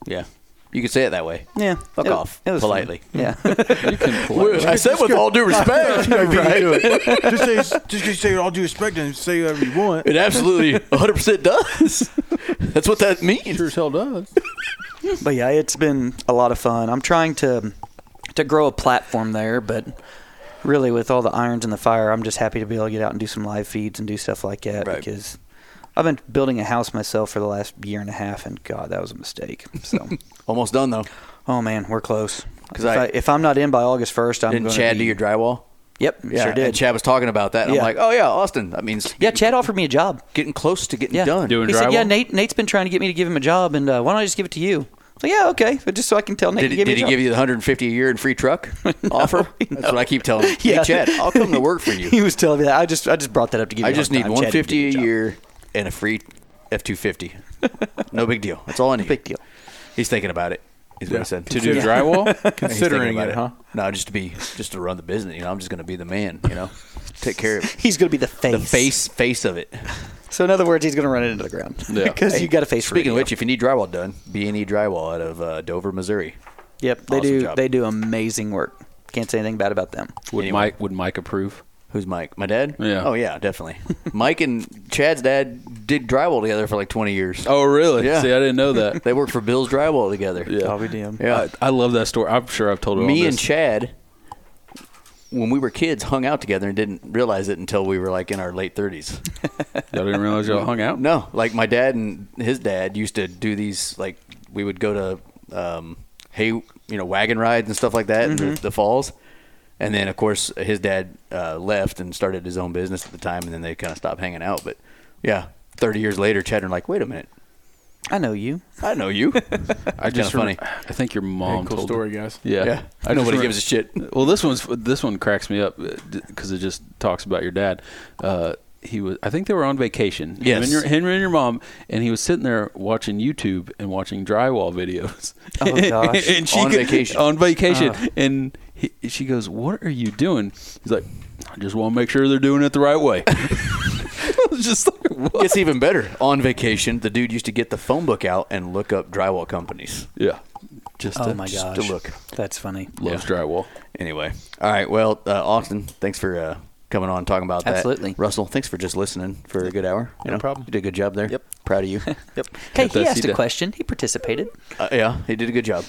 Yeah. You could say it that way. yeah, Fuck it- off, It was fun. politely. Yeah. You can politely. I said with all due respect. right? just say, just because you say it all due respect and say whatever you want. It absolutely 100% does. That's what that means. Sure as hell does. but yeah, it's been a lot of fun. I'm trying to to grow a platform there, but really with all the irons in the fire, I'm just happy to be able to get out and do some live feeds and do stuff like that Right. because I've been building a house myself for the last year and a half, and God, that was a mistake. So, Almost done though. oh man, we're close. 'Cause if, I- I, if I'm not in by August 1st, I'm Didn't gonna Chad be, do your drywall? Yep, Yeah, sure did. And Chad was talking about that. And Yeah. I'm like, oh yeah, Austin. That means yeah, Chad offered me a job. getting close to getting Yeah, done. Doing he said, "Yeah. Nate. Nate's been trying to get me to give him a job, and uh, why don't I just give it to you?" So yeah, okay, but just so I can tell Nate Did, to he- give did me a he job. give you the 150 a year and free truck offer? That's what I keep telling him. Yeah. Hey, Chad, I'll come to work for you. he was telling me that. I just I just brought that up to give. I you just need time. 150 give a me job. year and a free F250. No big deal. That's all I need. Big deal. He's thinking about it. it. Is what I said. To do drywall? Considering about it, huh? No, just to be, just to run the business. You know, I'm just going to be the man. You know, take care of it. He's going to be the face. the face, face of it. So in other words, he's going to run it into the ground. Yeah. Because you got a face. for Speaking of radio. which, if you need drywall done, B and E Drywall out of uh, Dover, Missouri. yep, they awesome do. job. They do amazing work. Can't say anything bad about them. Would Anyway. Mike would Mike approve? Who's Mike? My dad? Yeah. Oh yeah, definitely. Mike and Chad's dad did drywall together for like 20 years. Oh, really? Yeah. See, I didn't know that. They worked for Bill's Drywall together. Yeah. I'll be damned. Yeah. I, I love that story. I'm sure I've told it. on Me and this. Chad, when we were kids, hung out together and didn't realize it until we were like in our late 30s. Y'all didn't realize y'all hung out. No, like my dad and his dad used to do these. Like we would go to, um, hay, you know, wagon rides and stuff like that in the, the falls. And then, of course, his dad uh, left and started his own business at the time, and then they kind of stopped hanging out. But yeah, 30 years later, Chad and like, wait a minute, I know you. I know you. I just funny. rem- I think your Hey, mom cool told story, guys. Yeah, yeah, I just nobody rem- gives a shit. Well, this one's this one cracks me up because it just talks about your dad. Uh, he was, I think they were on vacation. Him Yes. and your, him and your mom, and he was sitting there watching YouTube and watching drywall videos. Oh, gosh. and she On go- vacation. On vacation, Uh. and he, she goes, "What are you doing?" He's like, "I just want to make sure they're doing it the right way." I was just like, "What?" Gets even better. On vacation, the dude used to get the phone book out and look up drywall companies. Yeah, just Oh to, my Just gosh. to look. That's funny. loves Yeah. drywall. Anyway, all right. Well, uh, Austin, thanks for uh, coming on and talking about that. Absolutely. Russell, thanks for just listening for a good hour. You No know, problem. You did a good job there. Yep. Proud of you. Yep. Hey, he that asked a question. He participated. uh, yeah, he did a good job.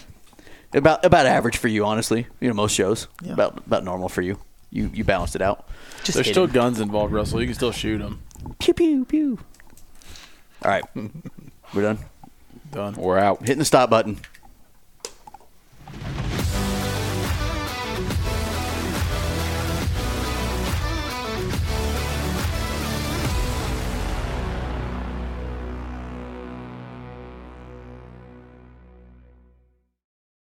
About about average for you, honestly. You know, most shows yeah. about about normal for you. You you balanced it out. Just There's still guns involved, Russell. You can still shoot them. Pew pew pew. All right, we're done. Done. We're out. Hitting the stop button.